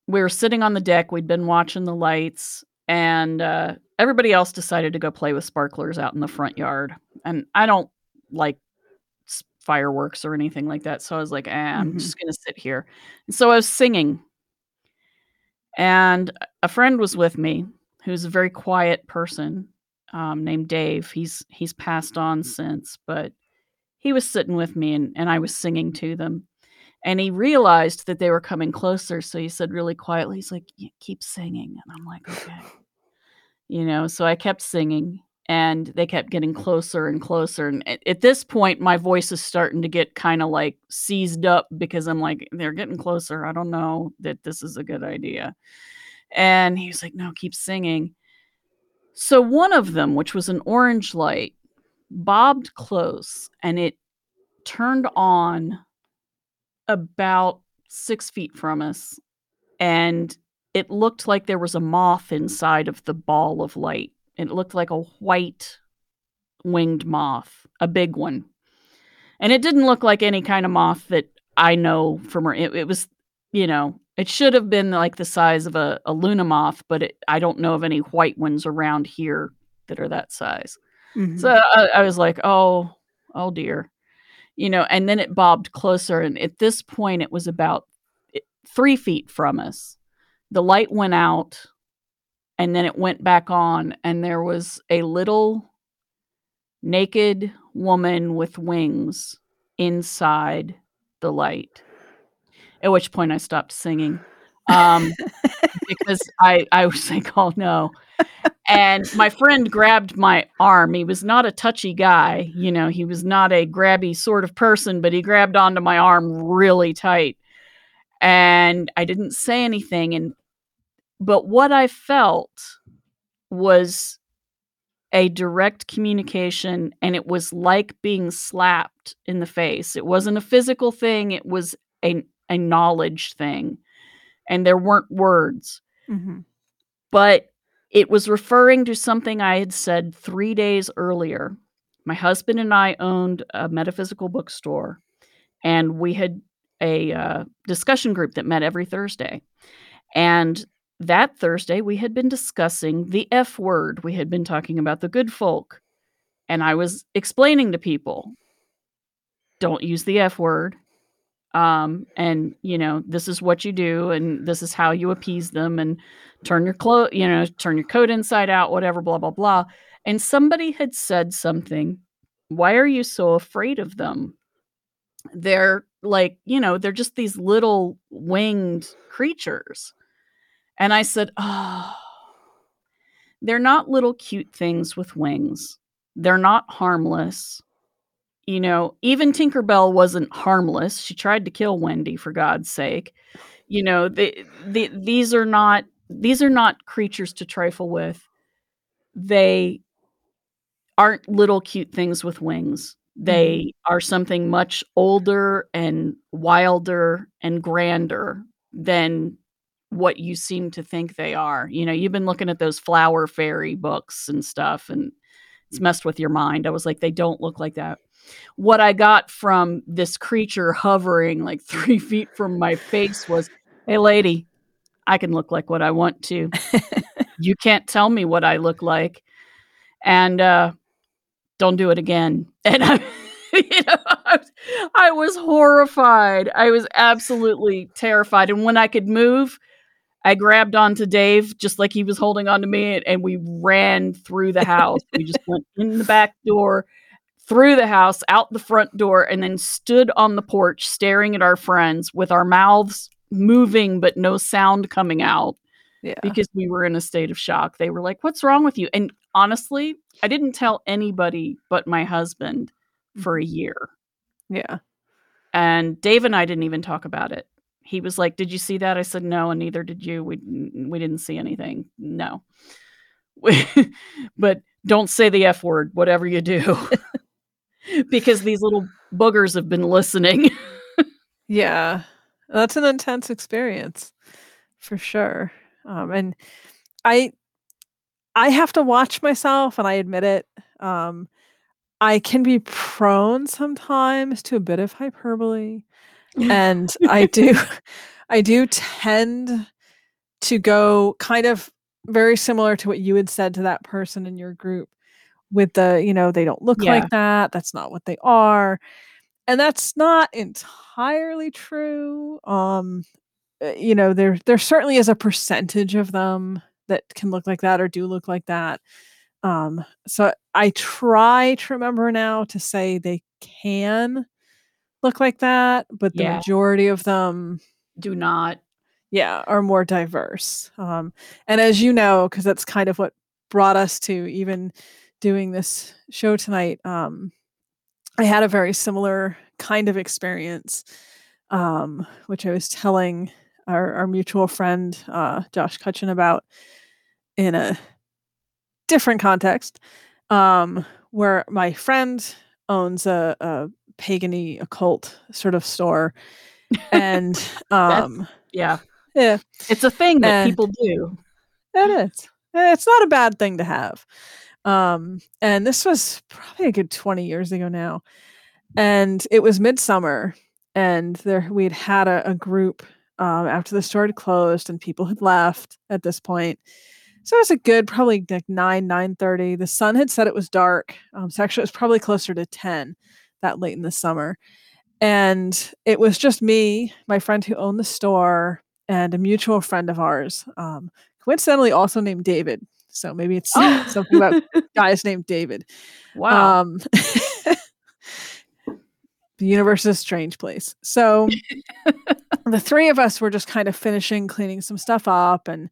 we were sitting on the deck. We'd been watching the lights, and uh, everybody else decided to go play with sparklers out in the front yard. And I don't like fireworks or anything like that, so I was like, eh, "I'm Mhm. just gonna sit here." And so I was singing, and a friend was with me who's a very quiet person um, named Dave. He's he's passed on since, but he was sitting with me, and and I was singing to them and he realized that they were coming closer so he said really quietly he's like keep singing and i'm like okay. You know so i kept singing and they kept getting closer and closer and at, at this point my voice is starting to get kind of like seized up because i'm like they're getting closer i don't know that this is a good idea. And he was like no keep singing. So one of them which was an orange light bobbed close and it turned on about six feet from us, and it looked like there was a moth inside of the ball of light. It looked like a white winged moth, a big one. And it didn't look like any kind of moth that I know from her. It, it was, you know, it should have been like the size of a, a Luna moth, but it, I don't know of any white ones around here that are that size. Mhm. So I, I was like, oh, oh dear. You know, and then it bobbed closer. And at this point, it was about eh, three feet from us. The light went out and then it went back on and there was a little naked woman with wings inside the light at which point i stopped singing um, because i i was like oh no and my friend grabbed my arm he was not a touchy guy you know he was not a grabby sort of person but he grabbed onto my arm really tight and i didn't say anything and but what i felt was a direct communication and it was like being slapped in the face. It wasn't a physical thing, it was a, a knowledge thing. And there weren't words. Mm-hmm. But it was referring to something I had said three days earlier. My husband and I owned a metaphysical bookstore, and we had a uh, discussion group that met every Thursday. And that Thursday, we had been discussing the F word. We had been talking about the good folk. And I was explaining to people don't use the F word. Um, and you know, this is what you do, and this is how you appease them, and turn your clothes, you know, turn your coat inside out, whatever, blah, blah, blah. And somebody had said something. Why are you so afraid of them? They're like, you know, they're just these little winged creatures and I said, Oh, they're not little cute things with wings. They're not harmless. You know, even Tinkerbell wasn't harmless. She tried to kill Wendy for God's sake. You know, they, they, these are not these are not creatures to trifle with. They aren't little cute things with wings. They mm-hmm. are something much older and wilder and grander than what you seem to think they are. You know, you've been looking at those flower fairy books and stuff, and it's messed with your mind. I was like, they don't look like that. What I got from this creature hovering like *laughs* three feet from my face was, hey, lady, I can look like what I want to. *laughs* you can't tell me what I look like. And uh, don't do it again. *laughs* And I, you know, I was, I was horrified. I was absolutely terrified. And when I could move, I grabbed onto Dave just like he was holding onto me, and we ran through the house. we just went in the back door, through the house, out the front door, and then stood on the porch staring at our friends with our mouths moving but no sound coming out. Yeah. Because we were in a state of shock. They were like, What's wrong with you? And honestly, I didn't tell anybody but my husband for a mm-hmm. year. Yeah. And Dave and I didn't even talk about it he was like, "Did you see that?" I said, "No, and neither did you. We we didn't see anything. No." *laughs* but don't say the F word, whatever you do, *laughs* *laughs* because these little boogers have been listening. *laughs* yeah, that's an intense experience for sure. Um, and I, I have to watch myself, and I admit it. Um, I can be prone sometimes to a bit of hyperbole and I do *laughs* I do tend to go kind of very similar to what you had said to that person in your group with the, you know, they don't look yeah. like that. That's not what they are. And that's not entirely true. Um uh, you know, there there certainly is a percentage of them that can look like that or do look like that. Um so I try to remember now to say they can look like that, but the yeah. majority of them do not. Yeah, are more diverse. Um, and as you know, because that's kind of what brought us to even doing this show tonight, um, I had a very similar kind of experience, um, which I was telling our, our mutual friend uh, Josh Cutchin about in a different context, um, where my friend owns a, a pagany occult sort of store and *laughs* um yeah. yeah. It's a thing that and people do. It is. It's not a bad thing to have um and this was probably a good 20 years ago now and it was midsummer and there we'd had a, a group um, after the store had closed and people had left at this point so it was a good probably like 9 9 30 the sun had said it was dark um, so actually it was probably closer to 10 that late in the summer. And it was just me, my friend who owned the store, and a mutual friend of ours, um, coincidentally also named David. So maybe it's Oh. *laughs* *laughs* something about guys named David. Wow. Um, *laughs* the universe is a strange place. So the three of us were just kind of finishing cleaning some stuff up, and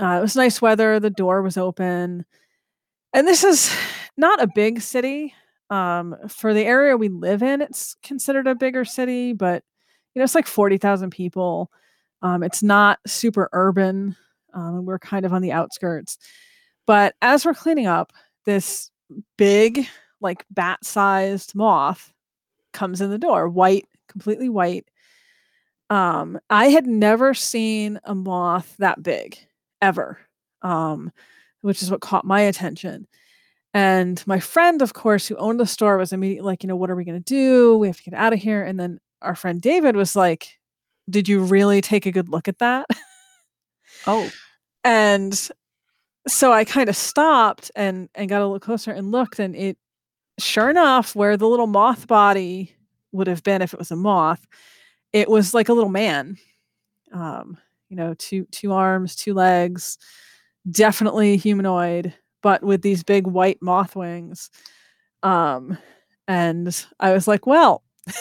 uh, it was nice weather. The door was open, and this is not a big city. Um, for the area we live in, it's considered a bigger city, but you know, it's like forty thousand people. Um, it's not super urban. Um, and we're kind of on the outskirts. But as we're cleaning up, this big, like bat sized moth comes in the door, white, completely white. Um, I had never seen a moth that big ever, um, which is what caught my attention. And my friend, of course, who owned the store, was immediately like, you know, what are we going to do? We have to get out of here. And then our friend David was like, did you really take a good look at that? *laughs* oh. and so I kind of stopped and and got a little closer and looked, and it, sure enough, where the little moth body would have been if it was a moth, it was like a little man. Um, you know, two two arms, two legs, definitely humanoid, but with these big white moth wings. Um, and I was like, well. *laughs*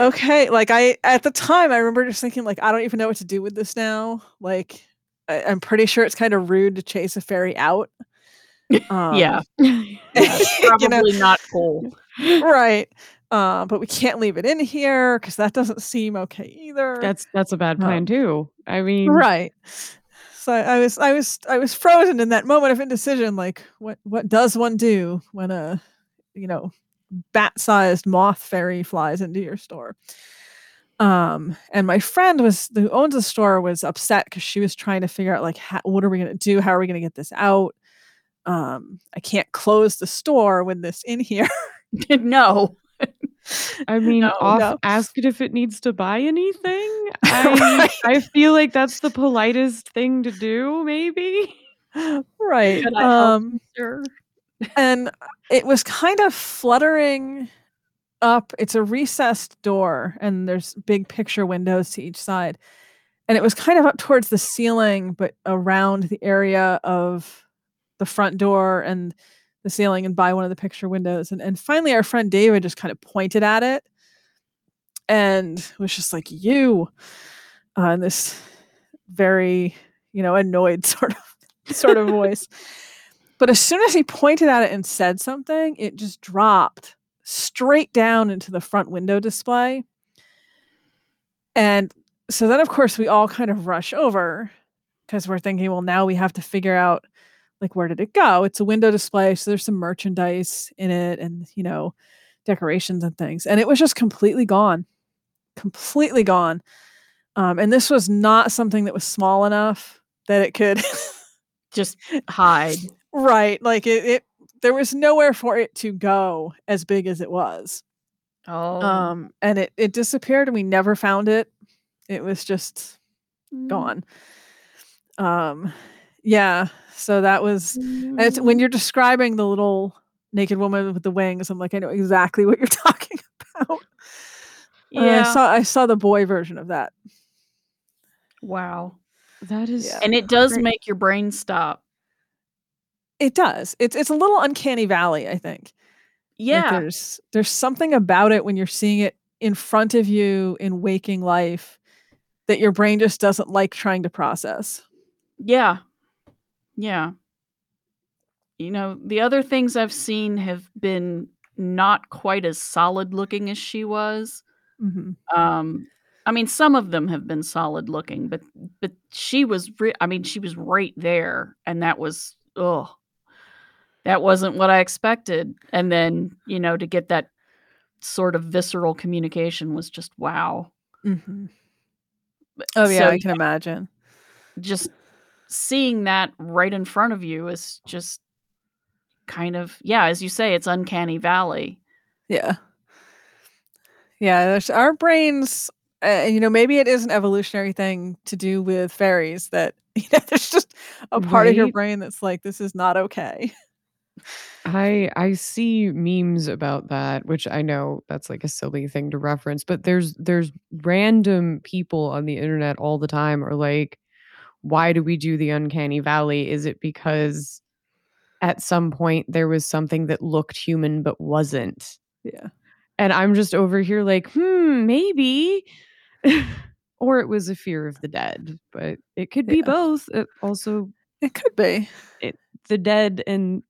okay like i at the time i remember just thinking like i don't even know what to do with this now like I, i'm pretty sure it's kind of rude to chase a fairy out *laughs* um, yeah. *laughs* yeah. It's *laughs* you know, probably not cool. right uh, but we can't leave it in here because that doesn't seem okay either That's that's a bad Um, plan too. I mean, right so I, I was i was i was frozen in that moment of indecision like what what does one do when a you know bat-sized moth fairy flies into your store um and my friend was who owns the store was upset because she was trying to figure out like how, what are we going to do how are we going to get this out um i can't close the store with this in here *laughs* no. *laughs* I mean, No, off no. ask it if it needs to buy anything. *laughs* I. I feel like that's the politest thing to do, maybe. right Could I help? um Sure. And it was kind of fluttering up it's a recessed door and there's big picture windows to each side. And it was kind of up towards the ceiling but around the area of the front door and the ceiling and by one of the picture windows. And, and finally our friend david just kind of pointed at it and was just like you uh, in this very you know annoyed *laughs* sort of sort of *laughs* voice but as soon as he pointed at it and said something, it just dropped straight down into the front window display. And so then, of course, we all kind of rush over because we're thinking, well, now we have to figure out like where did it go? It's a window display, so there's some merchandise in it and you know, decorations and things. And it was just completely gone. Completely gone. Um, and this was not something that was small enough that it could Just hide. Right. Like it, it there was nowhere for it to go as big as it was. Oh. Um and it it disappeared and we never found it. It was just Mm. gone. Um yeah, so that was and it's when you're describing the little naked woman with the wings, I'm like I know exactly what you're *laughs* talking about. Uh, Yeah. I saw I saw the boy version of that. wow. That is Yeah. And it does Great. make your brain stop. It does. It's it's a little uncanny valley, I think. Like, Yeah. there's there's something about it when you're seeing it in front of you in waking life that your brain just doesn't like trying to process. Yeah. Yeah. You know, the other things I've seen have been not quite as solid looking as she was. Mhm. Um I mean some of them have been solid looking, but but she was re- I mean she was right there and that was oh that wasn't what I expected. And then, you know, to get that sort of visceral communication was just wow. Mhm. Oh yeah, so, I can imagine. just seeing that right in front of you is just kind of yeah as you say it's uncanny valley Yeah. Yeah, there's our brains uh, you know, maybe it is an evolutionary thing to do with fairies that *laughs* you know there's just a part of your brain that's like this is not okay. I I see memes about that, which I know that's like a silly thing to reference, but there's there's random people on the internet all the time are like, why do we do the uncanny valley? Is it because at some point there was something that looked human but wasn't? Yeah. And I'm just over here like, hmm, maybe. *laughs* or it was a fear of the dead, but it could be Yeah. both. It also It could be. It, the dead and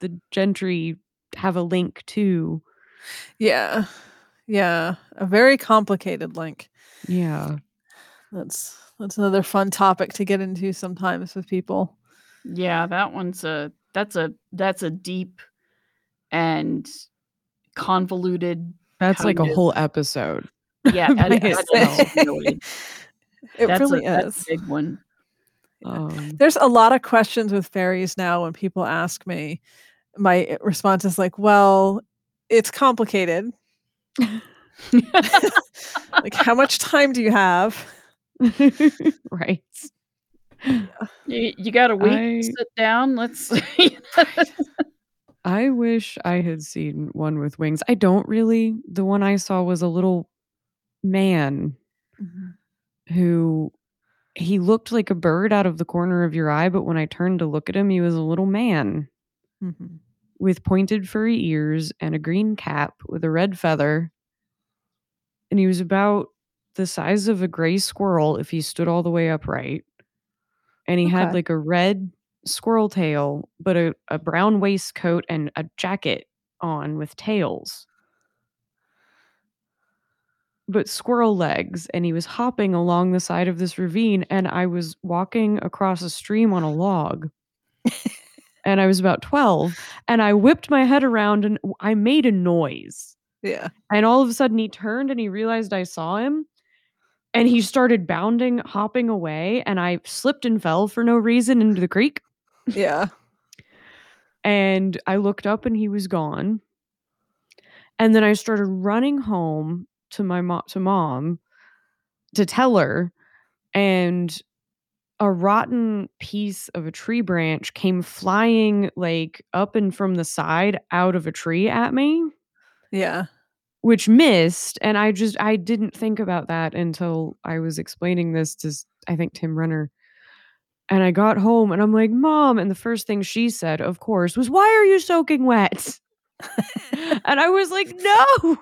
the gentry have a link too. Yeah. Yeah. A very complicated link. Yeah. That's that's another fun topic to get into sometimes with people. Yeah, that one's a that's a that's a deep and convoluted. That's like a of. whole episode. Yeah, that, By that itself. is really, *laughs* It that's really a, that's is. a big one. Um, There's a lot of questions with fairies now when people ask me. My response is like, well, it's complicated. *laughs* *laughs* Like, how much time do you have? *laughs* right. you, you got a week I- to sit down. Let's. I wish I had seen one with wings. I don't really. The one I saw was a little man who he looked like a bird out of the corner of your eye, but when I turned to look at him, he was a little man Mhm. with pointed furry ears and a green cap with a red feather. And he was about the size of a gray squirrel if he stood all the way upright. And he had like a red squirrel tail, but a, a brown waistcoat and a jacket on with tails. But squirrel legs, and he was hopping along the side of this ravine, and I was walking across a stream on a log. *laughs* and I was about 12, and I whipped my head around and I made a noise. Yeah. And all of a sudden he turned and he realized I saw him. And he started bounding, hopping away, and I slipped and fell for no reason into the creek. Yeah. *laughs* And I looked up and he was gone. And then I started running home to my mom to mom to tell her. And a rotten piece of a tree branch came flying like up and from the side out of a tree at me. Yeah. which missed and i just i didn't think about that until i was explaining this to I think tim renner and i got home and i'm like mom and the first thing she said of course was why are you soaking wet *laughs* and i was like no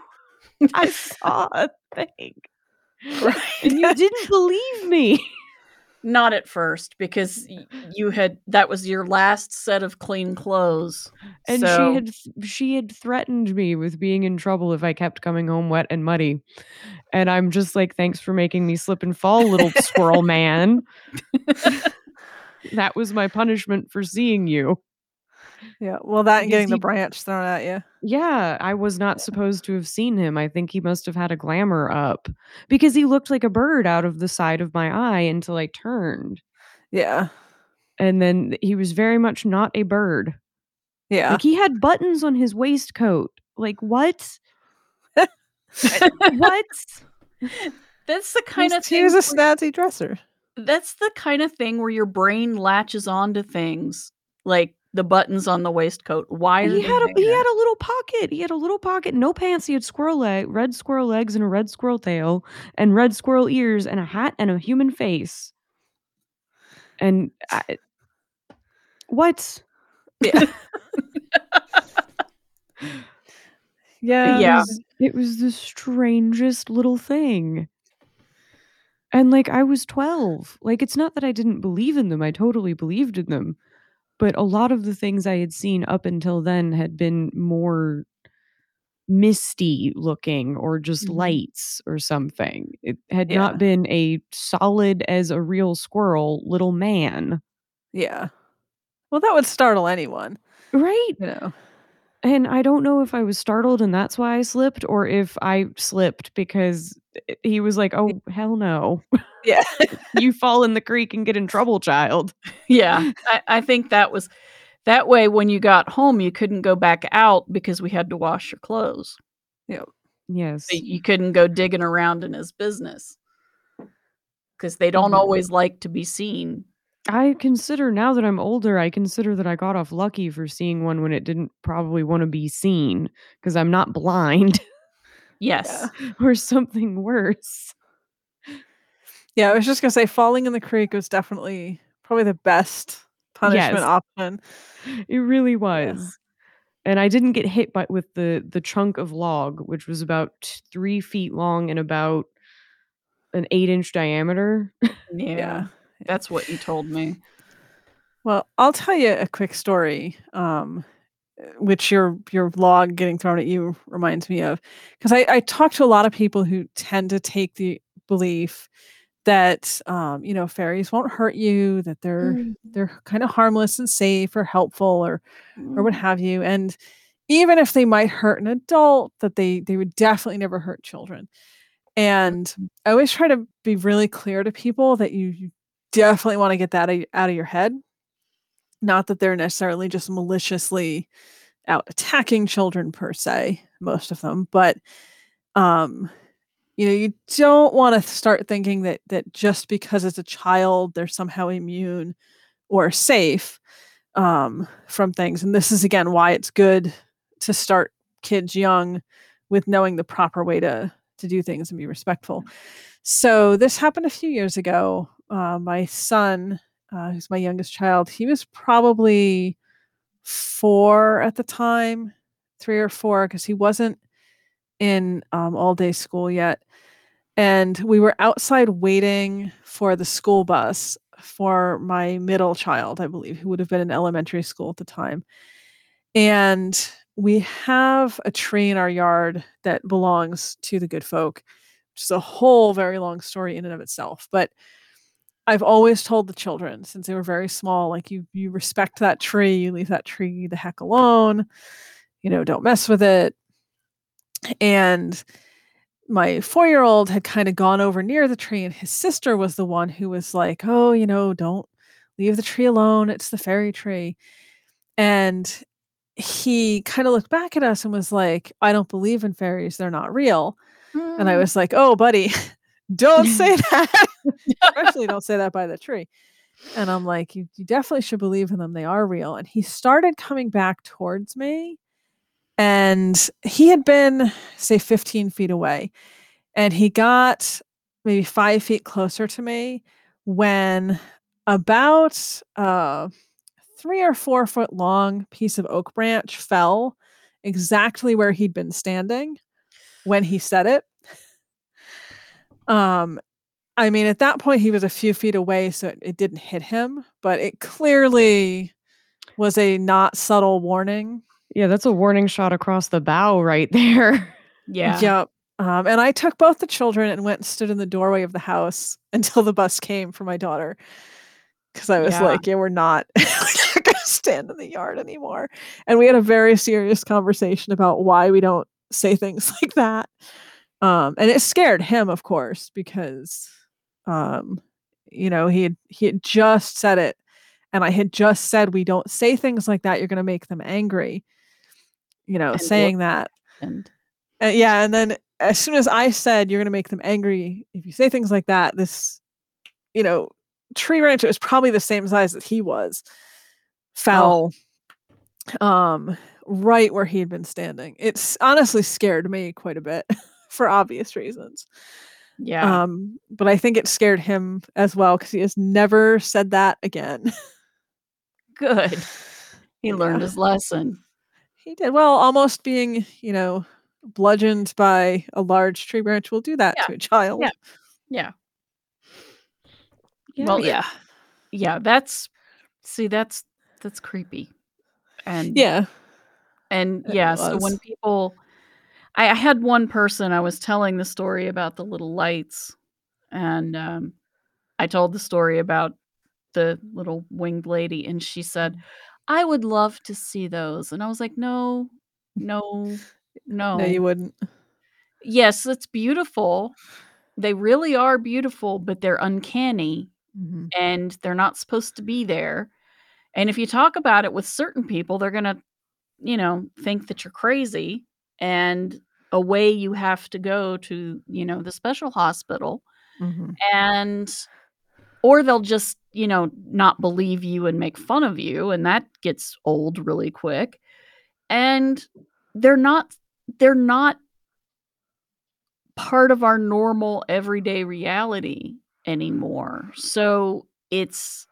*laughs* i *laughs* saw a thing. Right. and you *laughs* didn't believe me. Not at first, because you had that was your last set of clean clothes. and so, she had she had threatened me with being in trouble if i kept coming home wet and muddy. And i'm just like thanks for making me slip and fall little squirrel man. That was my punishment for seeing you Yeah. Well, that and Because getting the branch thrown at you. yeah i was not supposed to have seen him i think he must have had a glamour up because he looked like a bird out of the side of my eye until i turned Yeah. and then he was very much not a bird Yeah. like he had buttons on his waistcoat like what *laughs* what that's the kind He's- of thing. he was a where- snazzy dresser. that's the kind of thing where your brain latches onto things like the buttons on the waistcoat. Why he had a he had a little pocket. He had a little pocket, no pants. He had squirrel leg, red squirrel legs, and a red squirrel tail, and red squirrel ears, and a hat, and a human face. And I, what? Yeah. yeah. *laughs* Yeah. It was, it was the strangest little thing. And like I was 12. Like it's not that I didn't believe in them. I totally believed in them. But a lot of the things I had seen up until then had been more misty looking or just Mhm. lights or something. It had Yeah. not been a solid as a real squirrel little man. Yeah. Well, that would startle anyone, Right? you know. And I don't know if I was startled and that's why I slipped or if I slipped because he was like, "Oh, hell no. Yeah. *laughs* you fall in the creek and get in trouble, child." Yeah, *laughs* I, I think that was that way. When you got home, you couldn't go back out because we had to wash your clothes. Yes. So you couldn't go digging around in his business because they don't Mhm. always like to be seen. I consider now that I'm older, I consider that I got off lucky for seeing one when it didn't probably wanna be seen because I'm not blind *laughs* Yes. *laughs* or something worse. Yeah, I was just gonna say falling in the creek was definitely probably the best punishment Yes. option. It really Yeah. was. And I didn't get hit by with the the chunk of log, which was about 3 feet long and about an eight-inch diameter. Yeah. Yeah. That's what you told me. Well, I'll tell you a quick story, um, which your your log getting thrown at you reminds me of, 'cause I I talk to a lot of people who tend to take the belief that, um, you know, fairies won't hurt you, that they're Mm. they're kinda harmless and safe or helpful or or what Mm. have you, and even if they might hurt an adult, that they they would definitely never hurt children. And I always try to be really clear to people that you you definitely wanna get that out of your head. Not that they're necessarily just maliciously out attacking children per se, most of them, but, um, you know, you don't wanna start thinking that that just because it's a child, they're somehow immune or safe, um, from things, and this is again why it's good to start kids young with knowing the proper way to to do things and be respectful. So, this happened a few years ago. Uh, my son, uh, who's my youngest child, he was probably 4 at the time, 3 or four, because he wasn't in, um, all-day school yet, and we were outside waiting for the school bus for my middle child, I believe, who would have been in elementary school at the time. And we have a tree in our yard that belongs to the good folk, which is a whole very long story in and of itself, but I've always told the children since they were very small, like, "You you respect that tree, you leave that tree the heck alone, you know, don't mess with it." And my four-year-old had kinda gone over near the tree, and his sister was the one who was like, "Oh, you know, don't leave the tree alone, it's the fairy tree." And he kinda looked back at us and was like, "I don't believe in fairies, they're not real." And I Mm. was like, "Oh, buddy, *laughs* don't say *laughs* that. Especially don't say that by the tree." And I'm like, "You you definitely should believe in them, they are real." And he started coming back towards me, and he had been, say, 15 feet away, and he got maybe 5 feet closer to me when about a 3 or 4 foot long piece of oak branch fell exactly where he'd been standing when he said it. Um, I mean, at that point, he was a few feet away, so it it didn't hit him, but it clearly was a not subtle warning. Yeah, that's a warning shot across the bow right *laughs* there. Yeah. Yep. Um, and I took both the children and went and stood in the doorway of the house *laughs* until the bus came for my daughter. Cause I was Yeah. like, "Yeah, we're not *laughs* we're not gonna stand in the yard anymore." And we had a very serious conversation about why we don't say things like that. Um, and it scared him, of course, because, um, you know, he had he had just said it, and I had just said, "We don't say things like that, you're gonna make them angry." You know, And saying that. And Uh, yeah, and then as soon as I said, "You're gonna make them angry if you say things like that," this, you know, tree that was probably the same size that he was, Oh. fell, um, right where he had been standing. It's honestly scared me quite a bit *laughs* for obvious reasons. Yeah. Um, but I think it scared him as well because he has never said that again. Good. *laughs* He learned his lesson. He did. Well, almost being, you know, bludgeoned by a large tree branch will do that Yeah. to a child. Yeah. Yeah. Yeah, Well, yeah. Yeah, that's see, that's that's creepy. And Yeah. and yeah, so when people I I had one person I was telling the story about the little lights, and, um, I told the story about the little winged lady, and she said, "I would love to see those." And I was like, "No, no, No, no." you wouldn't. Yes, it's beautiful. They really are beautiful, but they're uncanny, Mhm. and they're not supposed to be there. And if you talk about it with certain people, they're gonna, you know, think that you're crazy, and away you have to go to, you know, the special hospital. Mhm. And or they'll just, you know, not believe you and make fun of you and that gets old really quick. And they're not they're not part of our normal everyday reality anymore. So it's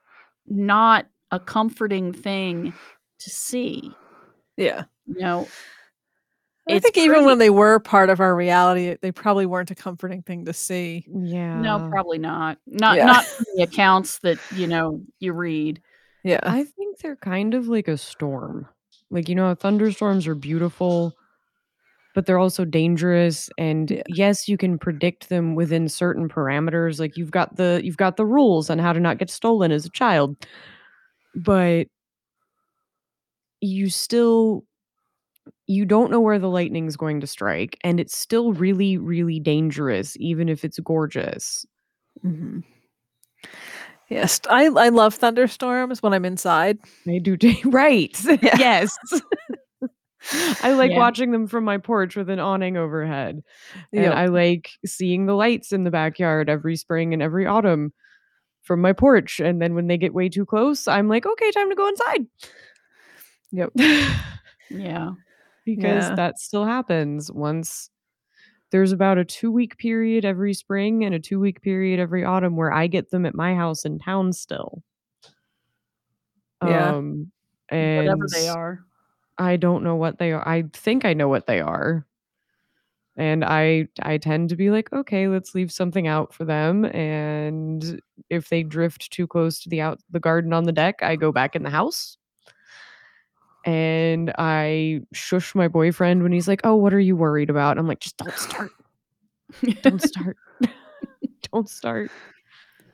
not a comforting thing to see. Yeah. You know, I It's think even when they were part of our reality, they probably weren't a comforting thing to see. Yeah. no, probably not. Not Yeah. not *laughs* the accounts that, you know, you read. Yeah. I think they're kind of like a storm. Like, you know, thunderstorms are beautiful, but they're also dangerous. And Yeah. yes, you can predict them within certain parameters. Like you've got the you've got the rules on how to not get stolen as a child. But you still you don't know where the lightning's going to strike, and it's still really, really dangerous, even if it's gorgeous. hmm Yes, I I love thunderstorms when I'm inside. I do. *laughs* Right. *laughs* Yeah. yes. *laughs* I like Yeah. watching them from my porch with an awning overhead. And Yep. I like seeing the lights in the backyard every spring and every autumn from my porch. And then when they get way too close, I'm like, okay, time to go inside. Yep. Yeah. Because Yeah. that still happens once there's about a two week period every spring and a two week period every autumn where I get them at my house in town still. Yeah. Um, and Whatever they are. I don't know what they are. I think I know what they are. And I I tend to be like, okay, let's leave something out for them. And if they drift too close to the out the garden on the deck, I go back in the house. And I shush my boyfriend when he's like, Oh, what are you worried about? I'm like, just don't start. Don't *laughs* start. *laughs* don't start.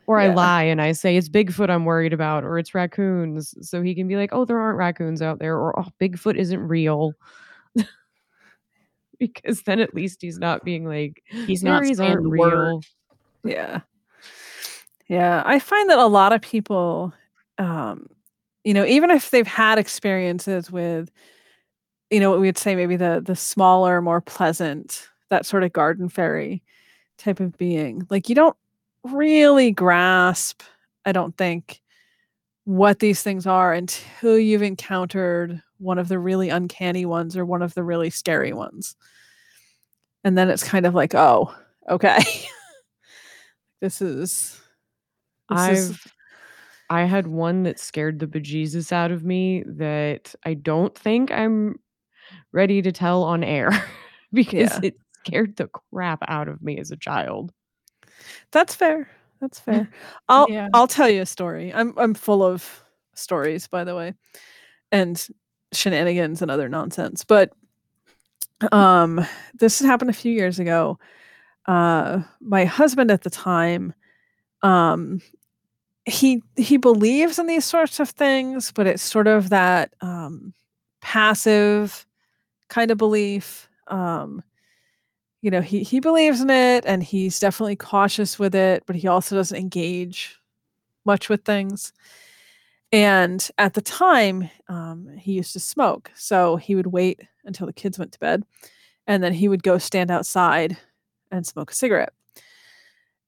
Or I lie and I say it's Bigfoot I'm worried about, or it's raccoons. So he can be like, oh, there aren't raccoons out there, or oh, Bigfoot isn't real. *laughs* because then at least he's not being like, He's not aren't the word. real. Yeah. Yeah. I find that a lot of people, um, you know, even if they've had experiences with, you know, what we would say maybe the the smaller, more pleasant, that sort of garden fairy type of being, like you don't really grasp, I don't think, what these things are until you've encountered one of the really uncanny ones or one of the really scary ones. And then it's kind of like, oh, okay. *laughs* this is this I've I had one that scared the bejesus out of me that I don't think I'm ready to tell on air *laughs* because Yeah. it scared the crap out of me as a child. That's fair. That's fair. *laughs* I'll Yeah. I'll tell you a story. I'm I'm full of stories, by the way, and shenanigans and other nonsense. But um, this happened a few years ago. Uh, my husband at the time, um, he he believes in these sorts of things, but it's sort of that um, passive kind of belief. Um, you know, he he believes in it and he's definitely cautious with it, but he also doesn't engage much with things. And at the time, um, he used to smoke, so he would wait until the kids went to bed, and then he would go stand outside and smoke a cigarette.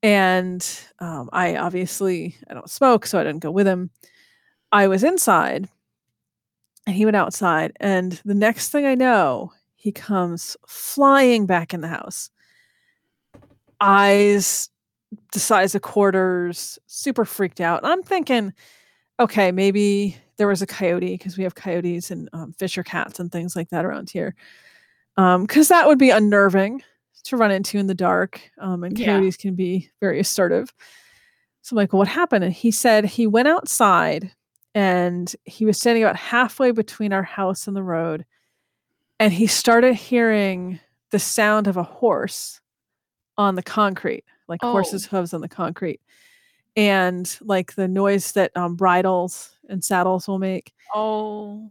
And um, I obviously I don't smoke, so I didn't go with him. I was inside, and he went outside, and the next thing I know, he comes flying back in the house. Eyes the size of quarters, super freaked out. And I'm thinking, okay, maybe there was a coyote because we have coyotes and um, fisher cats and things like that around here. Because that would be unnerving to run into in the dark. Um, and Yeah. coyotes can be very assertive. So I'm like, well, what happened? And he said he went outside and he was standing about halfway between our house and the road. And he started hearing the sound of a horse on the concrete, like Oh. horses' hooves on the concrete. And like the noise that um, bridles and saddles will make. Oh.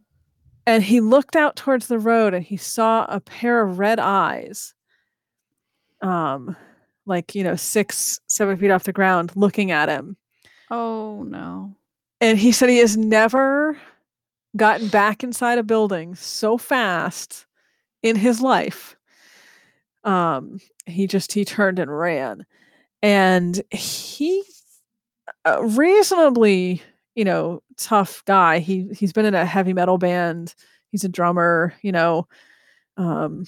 And he looked out towards the road and he saw a pair of red eyes, um, like, you know, six, seven feet off the ground looking at him. Oh no. And he said he has never gotten back inside a building so fast in his life. Um, he just he turned and ran. And he a reasonably, you know, tough guy. He he's been in a heavy metal band. He's a drummer, you know, um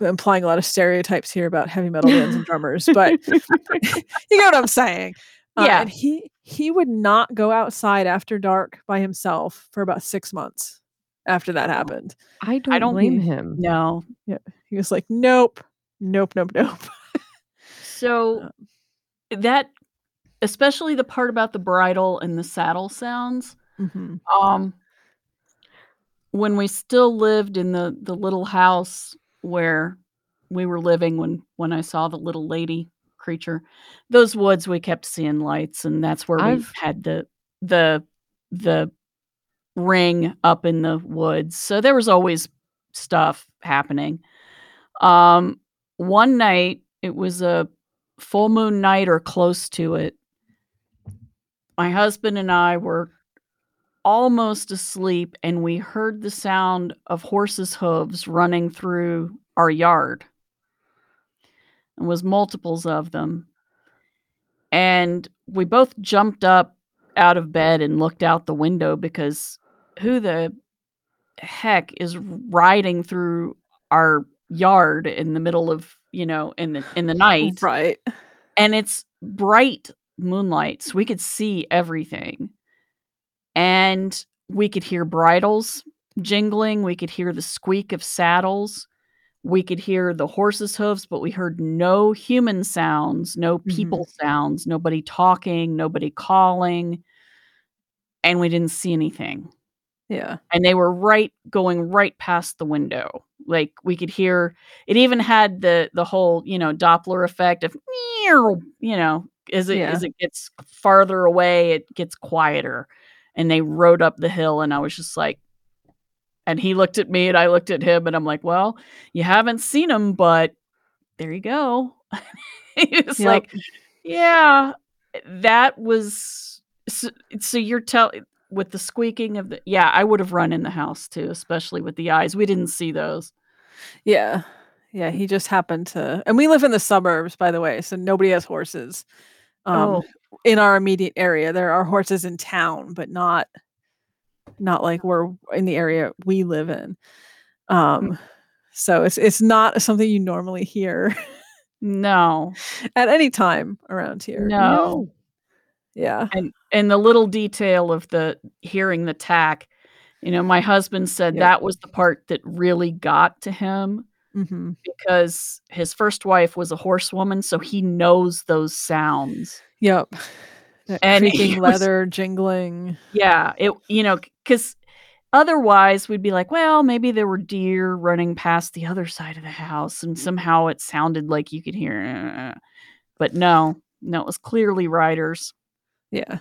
implying a lot of stereotypes here about heavy metal bands and drummers, but *laughs* you know what I'm saying. Uh, Yeah. and he he would not go outside after dark by himself for about six months after that happened. I don't, I don't blame think- him. No. He was like, "Nope, nope, nope, nope." So Um, *laughs* that especially the part about the bridle and the saddle sounds Mhm. um when we still lived in the the little house where we were living when when I saw the little lady creature. Those woods we kept seeing lights and that's where we had the the the ring up in the woods. So there was always stuff happening. Um one night it was a full moon night or close to it. My husband and I were almost asleep and we heard the sound of horses' hooves running through our yard. It was multiples of them. And we both jumped up out of bed and looked out the window because who the heck is riding through our yard in the middle of, you know, in the in the *laughs* night Right. and it's bright moonlight so we could see everything and we could hear bridles jingling we could hear the squeak of saddles we could hear the horses hooves but we heard no human sounds no mm-hmm. people sounds nobody talking nobody calling and we didn't see anything. Yeah. and they were right going right past the window. Like we could hear it even had the the whole you know doppler effect of you know as it as it gets farther away it gets quieter and they rode up the hill and i was just like and he looked at me and i looked at him and i'm like well you haven't seen him but there you go *laughs* it's Yep. like yeah that was so, so you're telling with the squeaking of the yeah i would have run in the house too especially with the eyes we didn't see those Yeah. Yeah, he just happened to and we live in the suburbs by the way, so nobody has horses. Um Oh. In our immediate area. There are horses in town, but not not like we're in the area we live in. Um so it's it's not something you normally hear no *laughs* at any time around here. no Yeah. and and the little detail of the hearing the tack you know my husband said that was the part that really got to him hmm because his first wife was a horsewoman so he knows those sounds Yep. That And *laughs* creaking was- leather jingling. yeah it you know because otherwise we'd be like well maybe there were deer running past the other side of the house and somehow it sounded like you could hear but no no it was clearly riders Yeah.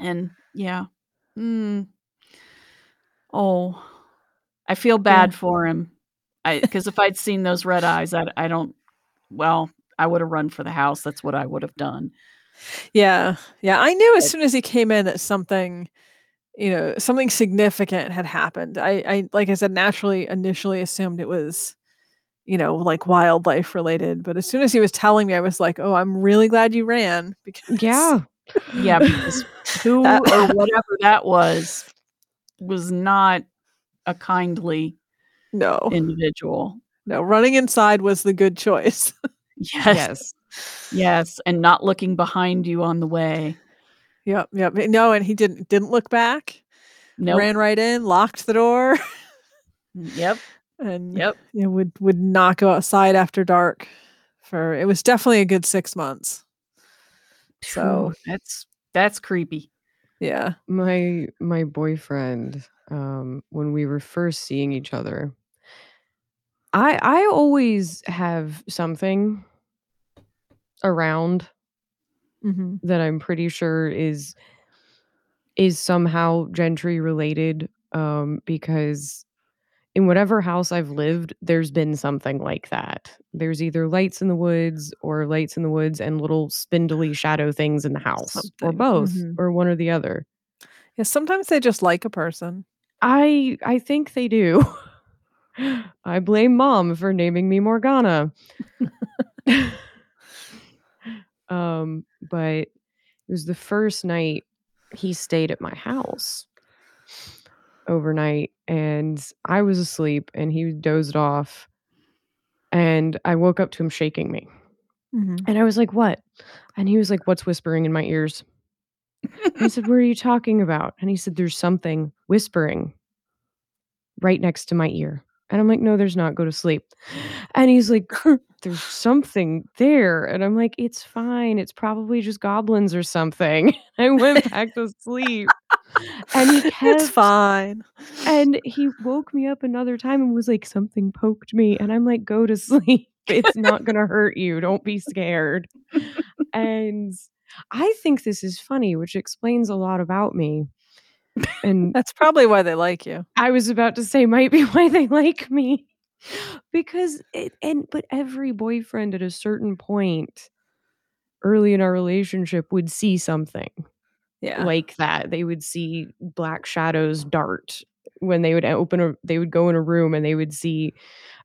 and yeah mm. oh i feel bad for him i because if i'd seen those red eyes I, I don't well i would have run for the house that's what i would have done Yeah. Yeah. I knew as soon as he came in that something, you know, something significant had happened. I, I like I said, naturally initially assumed it was, you know, like wildlife related. But as soon as he was telling me, I was like, oh, I'm really glad you ran *laughs* because Yeah. yeah because who That- or whatever that was was not a kindly no, individual no, running inside was the good choice. *laughs* yes Yes. yes and not looking behind you on the way yep. Yep. Eh, no, and he didn't didn't look back. no Ran right in, locked the door, mm, yep *laughs* and yep you know, would would not go outside after dark. For it was definitely a good six months. So- that's that's creepy Yeah. my my boyfriend um when we were first seeing each other i i always have something around hmm that i'm pretty sure is is somehow gentry related um because in whatever house i've lived there's been something like that there's either lights in the woods or lights in the woods and little spindly shadow things in the house or Something, both mhm. or one or the other Yeah. Sometimes they just like a person. I I think they do. *laughs* I blame mom for naming me Morgana. *laughs* um, but It was the first night he stayed at my house overnight and I was asleep and he dozed off and I woke up to him shaking me. Mhm. And I was like, "What?" And he was like, "What's whispering in my ears?" I said, "What are you talking about?" And he said, "There's something whispering right next to my ear." And I'm like, "No, there's not. Go to sleep." And he's like, *laughs* "There's something there." And I'm like, "It's fine. It's probably just goblins or something." *laughs* I went back to sleep. And he *laughs* it's fine. and he woke me up another time and was like, "Something poked me." And I'm like, "Go to sleep. It's not gonna hurt you. Don't be scared." And I think this is funny, which explains a lot about me. And That's probably why they like you. I was about to say might be *laughs* why they like me. Because it and but every boyfriend at a certain point early in our relationship would see something Yeah. like that. They would see black shadows dart when they would open a they would go in a room and they would see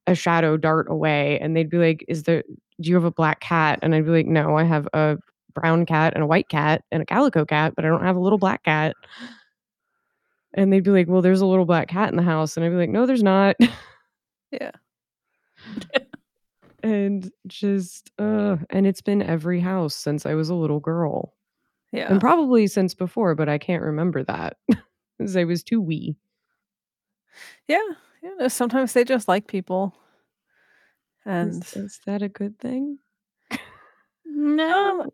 a shadow dart away and they'd be like, "Is there do you have a black cat?" And I'd be like, "No, I have a brown cat and a white cat and a calico cat, but I don't have a little black cat." And they'd be like, "Well, there's a little black cat in the house." And I'd be like, "No, there's not." Yeah. *laughs* and just uh and it's been every house since I was a little girl. Yeah. And probably since before, but I can't remember that. *laughs* Cuz I was too wee. yeah. Yeah. Sometimes they just like people. And Is, is that a good thing? *laughs* No,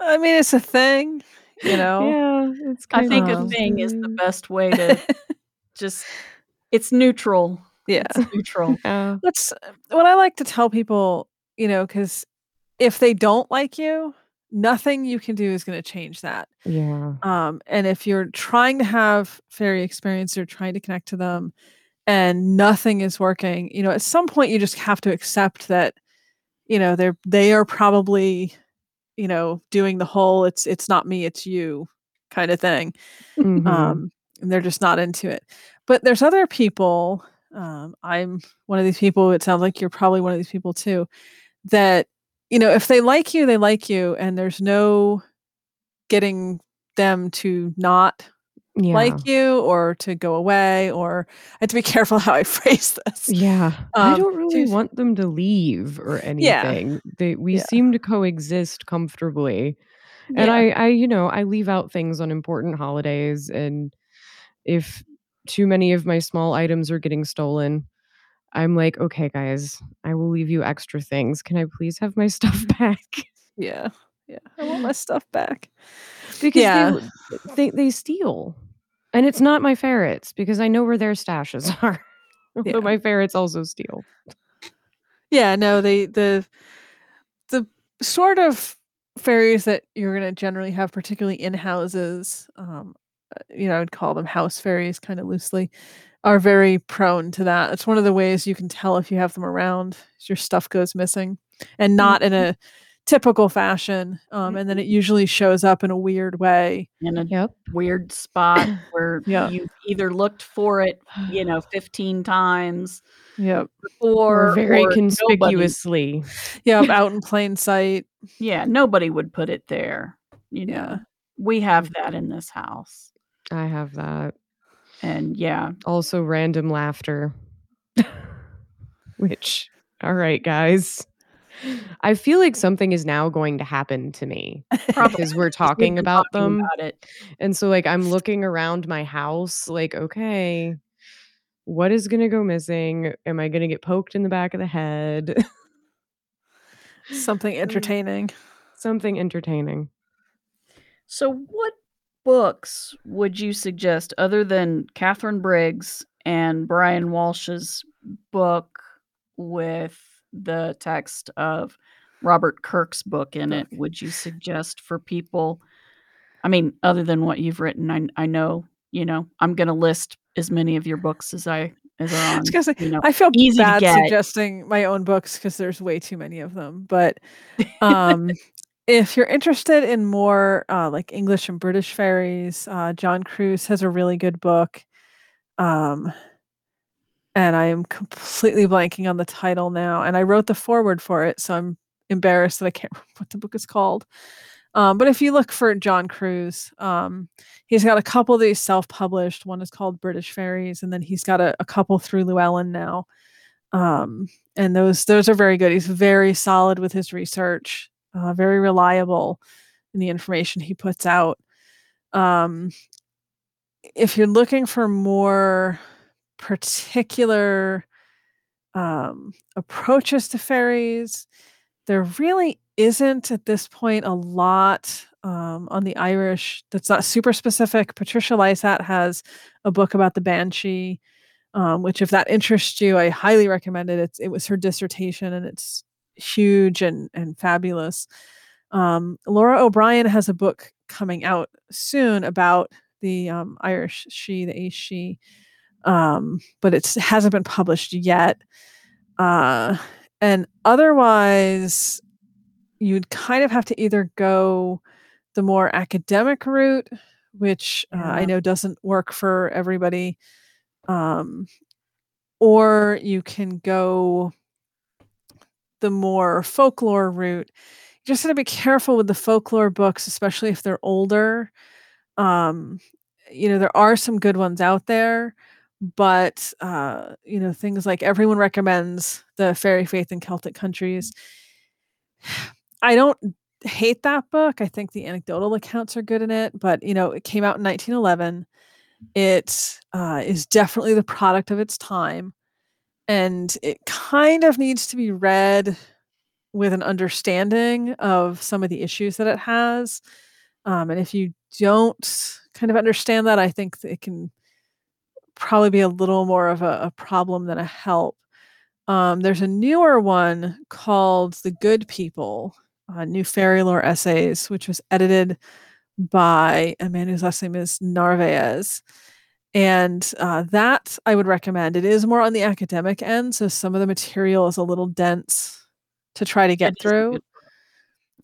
I mean, it's a thing, you know. Yeah, it's I kind think of a Um, thing is the best way to *laughs* just. It's neutral. yeah. It's neutral. Yeah. What's what I like to tell people, you know, because if they don't like you, nothing you can do is going to change that. Yeah. Um, and if you're trying to have fairy experience, you're trying to connect to them, and nothing is working, you know, at some point you just have to accept that, you know, they're they are probably, you know, doing the whole "it's it's not me, it's you" kind of thing. Mhm. um, and they're just not into it. But there's other people. Um, I'm one of these people. It sounds like you're probably one of these people too. That you know, if they like you, they like you, and there's no getting them to not yeah. like you or to go away. Or I have to be *laughs* careful how I phrase this. yeah. I um, don't really to- want them to leave or Yeah. anything. They we Yeah. seem to coexist comfortably. And Yeah. I I you know, I leave out things on important holidays and if too many of my small items are getting stolen, I'm like, "Okay, guys, I will leave you extra things. Can I please have my *laughs* stuff back?" yeah, yeah, I want my *laughs* stuff back. Because Yeah. they, they they steal. And it's not my ferrets because I know where their stashes *laughs* are. Yeah. But my ferrets also steal. Yeah, no, they the the sort of fairies that you're gonna generally have, particularly in houses, um, uh, you know, I'd call them house fairies kind of loosely, are very prone to that. It's one of the ways you can tell if you have them around, your stuff goes missing, and not in a typical fashion. Um, and then it usually shows up in a weird way. In a Yep. weird spot *clears throat* where Yeah. you've either looked for it, you know, *sighs* 15 times Yep. before Or very or nobody- conspicuously. *laughs* Yep. out in plain sight. yeah, nobody would put it there. You know, Yeah. we have that in this house. I have that. And yeah, Also random laughter. *laughs* Which all right, guys. I feel like something is now going to happen to me because we're talking about talking them. about. And so like I'm looking around my house like okay, what is going to go missing? Am I going to get poked in the back of the head? *laughs* Something entertaining. Something entertaining. So, what books would you suggest other than Katharine Briggs and Brian Walsh's book with the text of Robert Kirk's book in it? Would you suggest for people? I mean, other than what you've written, I, I know, you know, I'm going to list as many of your books as I as are I on. was gonna say, you know, I feel bad suggesting my own books because there's way too many of them. But um, *laughs* if you're interested in more uh, like English and British fairies, uh, John Kruse has a really good book. Um, and I am completely blanking on the title now. And I wrote the foreword for it, so I'm embarrassed that I can't *laughs* remember what the book is called. Um, but if you look for John Kruse, um, he's got a couple of these self-published. One is called British Fairies, and then he's got a, a couple through Llewellyn now. Um, and those those are very good. He's very solid with his research, uh, very reliable in the information he puts out. Um, if you're looking for more particular um, approaches to fairies, there really isn't at this point a lot um, on the Irish that's not super specific. Patricia Lysaght has a book about the banshee, um, which, if that interests you, I highly recommend it. It's, it was her dissertation and it's huge and, and fabulous. Um, Lora O'Brien has a book coming out soon about the um, Irish she, the Aes she, um, but it hasn't been published yet. Uh, and otherwise, you'd kind of have to either go the more academic route, which uh, I know doesn't work for everybody, um, or you can go the more folklore route. You just got to be careful with the folklore books, especially if they're older. Um, you know, there are some good ones out there, but uh, you know, things like everyone recommends the Fairy Faith in Celtic Countries. I don't hate that book. I think the anecdotal accounts are good in it, but you know, it came out in 1911. It uh, is definitely the product of its time, and it kind of needs to be read with an understanding of some of the issues that it has. Um, and if you don't kind of understand that, I think it can probably be a little more of a, a problem than a help. Um, there's a newer one called The Good People, uh, New Fairy Lore Essays, which was edited by a man whose last name is Narvaez. And uh, that I would recommend. It is more on the academic end, so some of the material is a little dense to try to get through.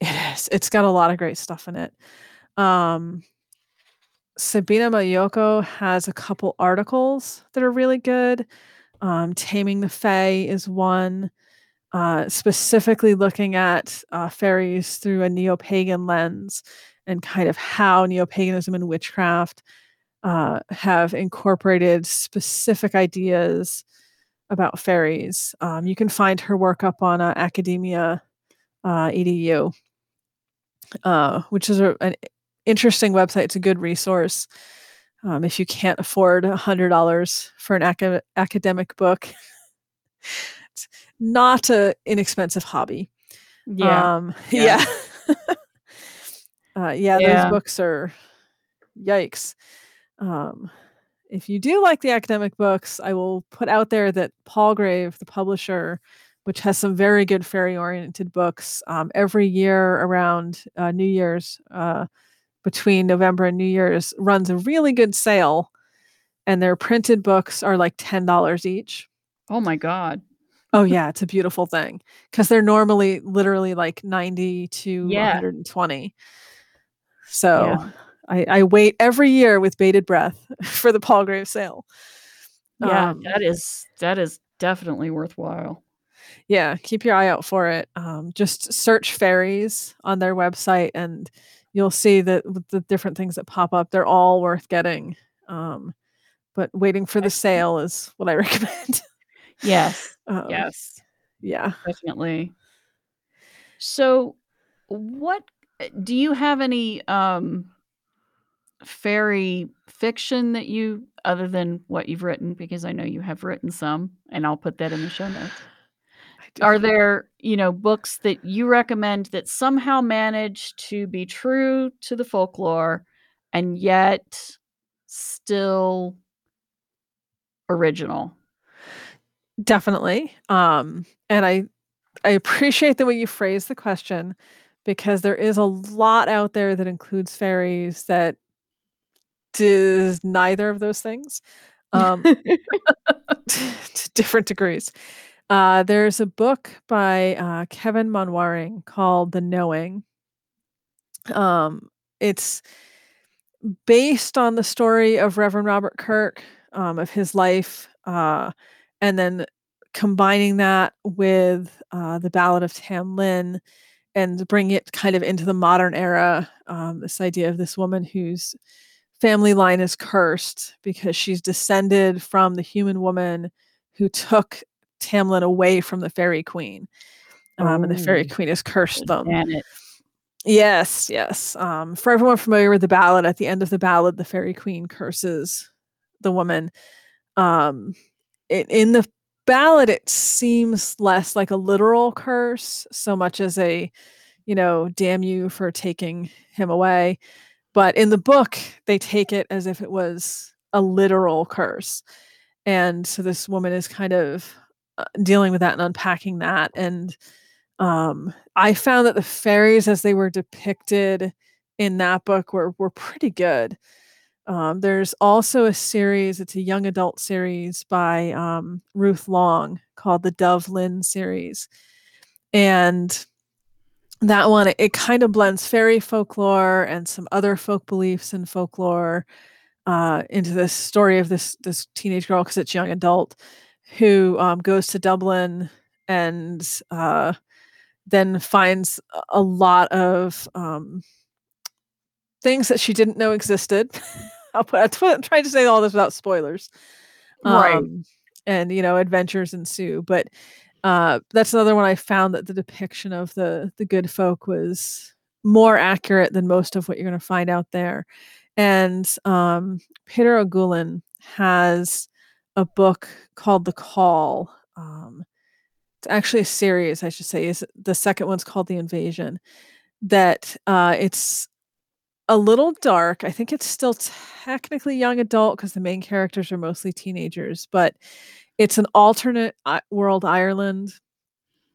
It is. It's got a lot of great stuff in it. Um, Sabina Magliocco has a couple articles that are really good. Um, Taming the Fae is one, uh, specifically looking at uh, fairies through a neo pagan lens and kind of how neo paganism and witchcraft uh, have incorporated specific ideas about fairies. Um, you can find her work up on uh, Academia uh, edu, uh, which is a, an interesting website. It's a good resource. Um, if you can't afford a hundred dollars for an ac- academic book, it's not an inexpensive hobby. Yeah. Um, *laughs* yeah. Yeah. uh, yeah, Yeah. those books are yikes. Um, if you do like the academic books, I will put out there that Palgrave, the publisher, which has some very good fairy oriented books, um, every year around uh, New Year's, uh, between November and New Year's, runs a really good sale. And their printed books are like $10 each. Oh my god. Oh yeah, it's a beautiful thing because they're normally literally like 90 to Yeah. 120. So Yeah. I, I wait every year with bated breath *laughs* for the Palgrave sale. Yeah, Um, that is that is definitely worthwhile. yeah, keep your eye out for it. Um, just search fairies on their website and you'll see that the different things that pop up, they're all worth getting. Um, but waiting for the sale is what I *laughs* recommend. Yes. um, Yes. Yeah. Definitely. So, what do you have any um fairy fiction that you other than what you've written because I know you have written some and I'll put that in the show notes. Are there, you know, books that you recommend that somehow manage to be true to the folklore and yet still original? Definitely. Um, and I I appreciate the way you phrase the question because there is a lot out there that includes fairies that does neither of those things. Um, *laughs* *laughs* to different degrees. Uh, there's a book by uh, Kevan Manwaring called The Knowing. Um, it's based on the story of Reverend Robert Kirk, um, of his life, uh, and then combining that with uh, the Ballad of Tam Lin and bring it kind of into the modern era. Um, this idea of this woman whose family line is cursed because she's descended from the human woman who took Tam Lin away from the fairy queen. Um, and the fairy Oh. queen has cursed them. Janet. Yes, yes. Um, for everyone familiar with the ballad, at the end of the ballad, the fairy queen curses the woman. Um, it, in the ballad, it seems less like a literal curse, so much as a, you know, damn you for taking him away. But in the book, they take it as if it was a literal curse. And so this woman is kind of dealing with that and unpacking that. And um, I found that the fairies, as they were depicted in that book, were were pretty good. Um, there's also a series; it's a young adult series by um, Ruth Long called the Dubh Linn series, and that one it, it kind of blends fairy folklore and some other folk beliefs and folklore uh, into this story of this this teenage girl because it's young adult who um, goes to Dublin and uh, then finds a- lot of um, things that she didn't know existed. *laughs* I'll put, I'm trying to say all this without spoilers. Right. Um, and, you know, adventures ensue. But uh, that's another one I found that the depiction of the the good folk was more accurate than most of what you're going to find out there. And um, Peter Ó Guilín has a book called The Call. Um, it's actually a series, I should say. Is the second one's called The Invasion. That uh, it's a little dark. I think it's still technically young adult because the main characters are mostly teenagers, but it's an alternate world Ireland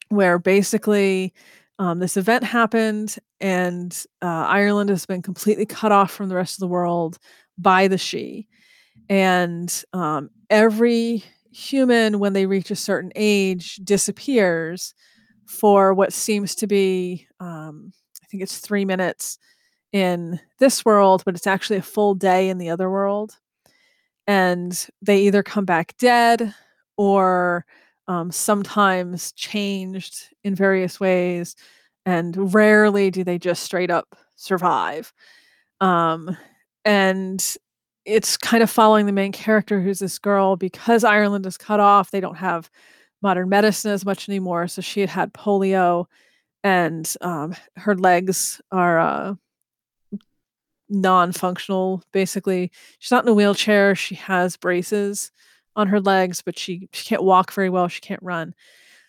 where basically um, this event happened and uh, Ireland has been completely cut off from the rest of the world by the She. And um, every human, when they reach a certain age, disappears for what seems to be, um, I think it's three minutes in this world, but it's actually a full day in the other world. And they either come back dead or um, sometimes changed in various ways. And rarely do they just straight up survive. Um, and it's kind of following the main character, who's this girl, because Ireland is cut off, they don't have modern medicine as much anymore. So she had had polio, and um, her legs are uh, non-functional basically. She's not in a wheelchair. She has braces on her legs but she she can't walk very well. She can't run.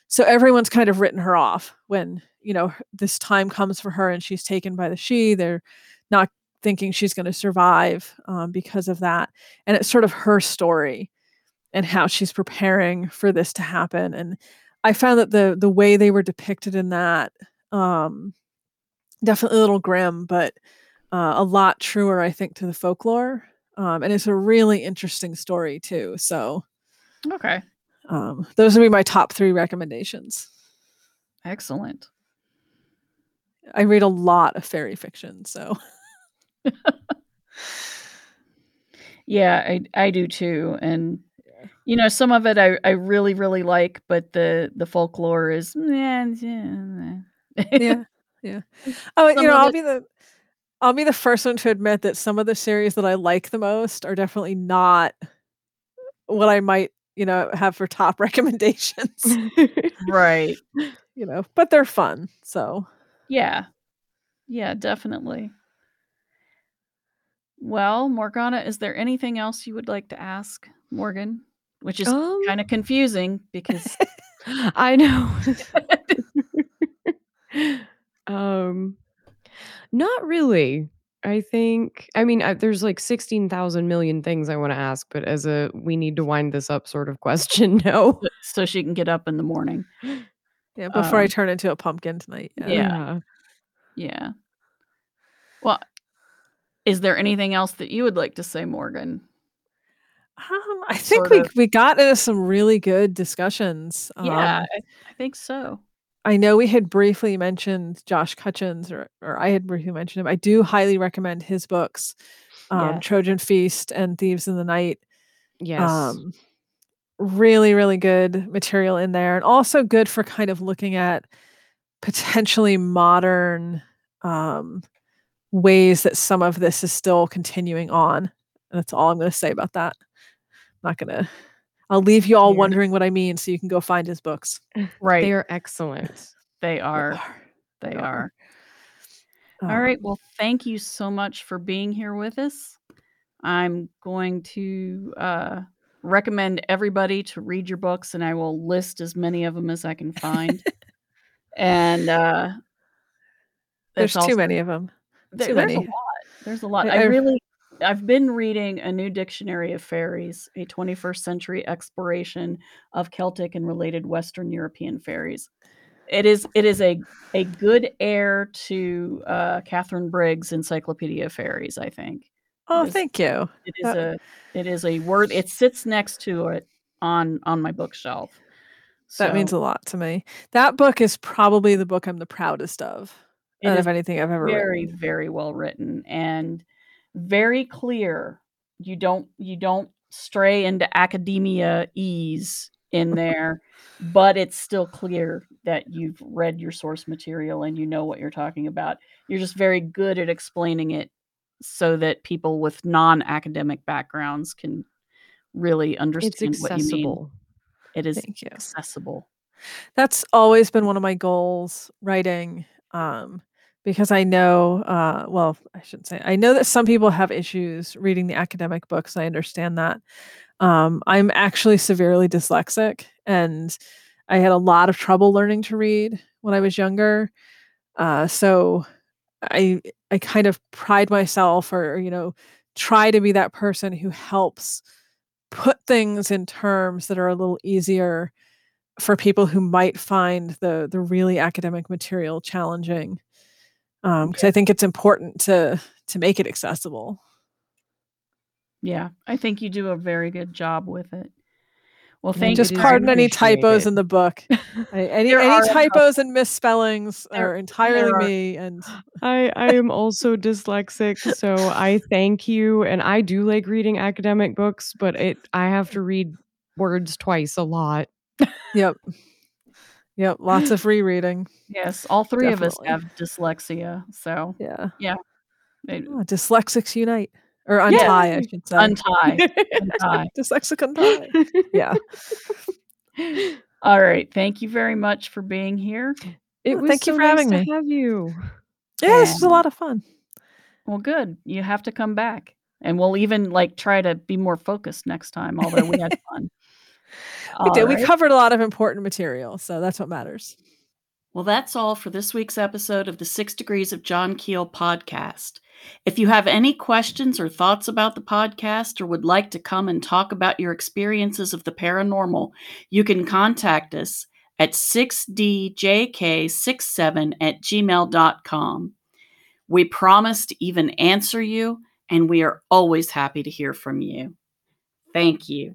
So everyone's kind of written her off when you know this time comes for her and she's taken by the she. They're not thinking she's going to survive um, because of that and it's sort of her story and how she's preparing for this to happen and i found that the the way they were depicted in that um definitely a little grim but uh, a lot truer, I think, to the folklore. Um, and it's a really interesting story too. So Okay. um, those would be my top three recommendations. Excellent. I read a lot of fairy fiction, so *laughs* *laughs* Yeah, I I do too. And you know, some of it I, I really, really like, but the the folklore is yeah, yeah. yeah. *laughs* Oh, Some you know, I'll it- be the I'll be the first one to admit that some of the series that I like the most are definitely not what I might, you know, have for top *laughs* recommendations. right. you know, but they're fun. So Yeah. Yeah, definitely. Well, Morgana, is there anything else you would like to ask Morgan? Which is Um, kind of confusing because *laughs* I know. *laughs* um, not really. I think. I mean, I, there's like sixteen thousand million things I want to ask, but as a we need to wind this up sort of question, *laughs* no. so she can get up in the morning. yeah, before I Um, turn into a pumpkin tonight. Yeah. Yeah. Yeah. Well, is there anything else that you would like to say, Morgan? Um, I think Sort we of. we got into some really good discussions. yeah, Um, I, I think so. I know we had briefly mentioned Josh Cutchins, or or I had briefly mentioned him. I do highly recommend his books, um, Yes. Trojan Feast and Thieves in the Night. Yes. Um, really, really good material in there, and also good for kind of looking at potentially modern um, ways that some of this is still continuing on. And that's all I'm going to say about that. I'm not going to. I'll leave you all Yeah. wondering what I mean, so you can go find his books. Right. They are excellent. They are. They They are. are. All right. Um, Well, thank you so much for being here with us. I'm going to uh, recommend everybody to read your books, and I will list as many of them as I can find. *laughs* and uh, there's that's too also- many of them. There's many. a lot. There's a lot. I- I, I've- really, I've been reading a new dictionary of fairies, a 21st century exploration of Celtic and related Western European fairies. It is it is a a good heir to uh, Katharine Briggs' Encyclopedia of Fairies. I think Oh, thank you. it is That- a it is a word. It sits next to it on on my bookshelf. That means a lot to me. That book is probably the book I'm the proudest of out of anything I've ever very written. very well written and very clear. You don't you don't stray into academese in there but it's still clear that you've read your source material and you know what you're talking about. You're just very good at explaining it so that people with non-academic backgrounds can really It's understand what you mean. accessible. it is accessible. That's always been one of my goals writing um because I know uh well, I shouldn't say. I know that some people have issues reading the academic books. I understand that. Um I'm actually severely dyslexic and I had a lot of trouble learning to read when I was younger. Uh so I I kind of pride myself or you know try to be that person who helps put things in terms that are a little easier for people who might find the the really academic material challenging um, because i think it's important to to make it accessible yeah i think you do a very good job with it well thank just it is pardon any typos appreciated. in the book *laughs* any any enough. typos and misspellings There- are entirely are- me and *gasps* I I am also dyslexic, so I thank you. And I do like reading academic books, but it I have to read words twice a lot. Yep yep lots of rereading Yes, all three of us have dyslexia, so yeah it- Oh, dyslexics unite or untie i Yay! should say untie, untie. *laughs* dyslexic untie yeah *laughs* All right, thank you very much for being here. It was thank you so for nice having to me. have you. yeah this was a lot of fun Well, good. You have to come back, and we'll even like try to be more focused next time. Although we had *laughs* fun. We did All we covered a lot of important material so that's what matters Well, that's all for this week's episode of the Six Degrees of John Keel podcast. If you have any questions or thoughts about the podcast or would like to come and talk about your experiences of the paranormal, you can contact us at 6djk67 at gmail.com. We promise to even answer you, and we are always happy to hear from you. Thank you.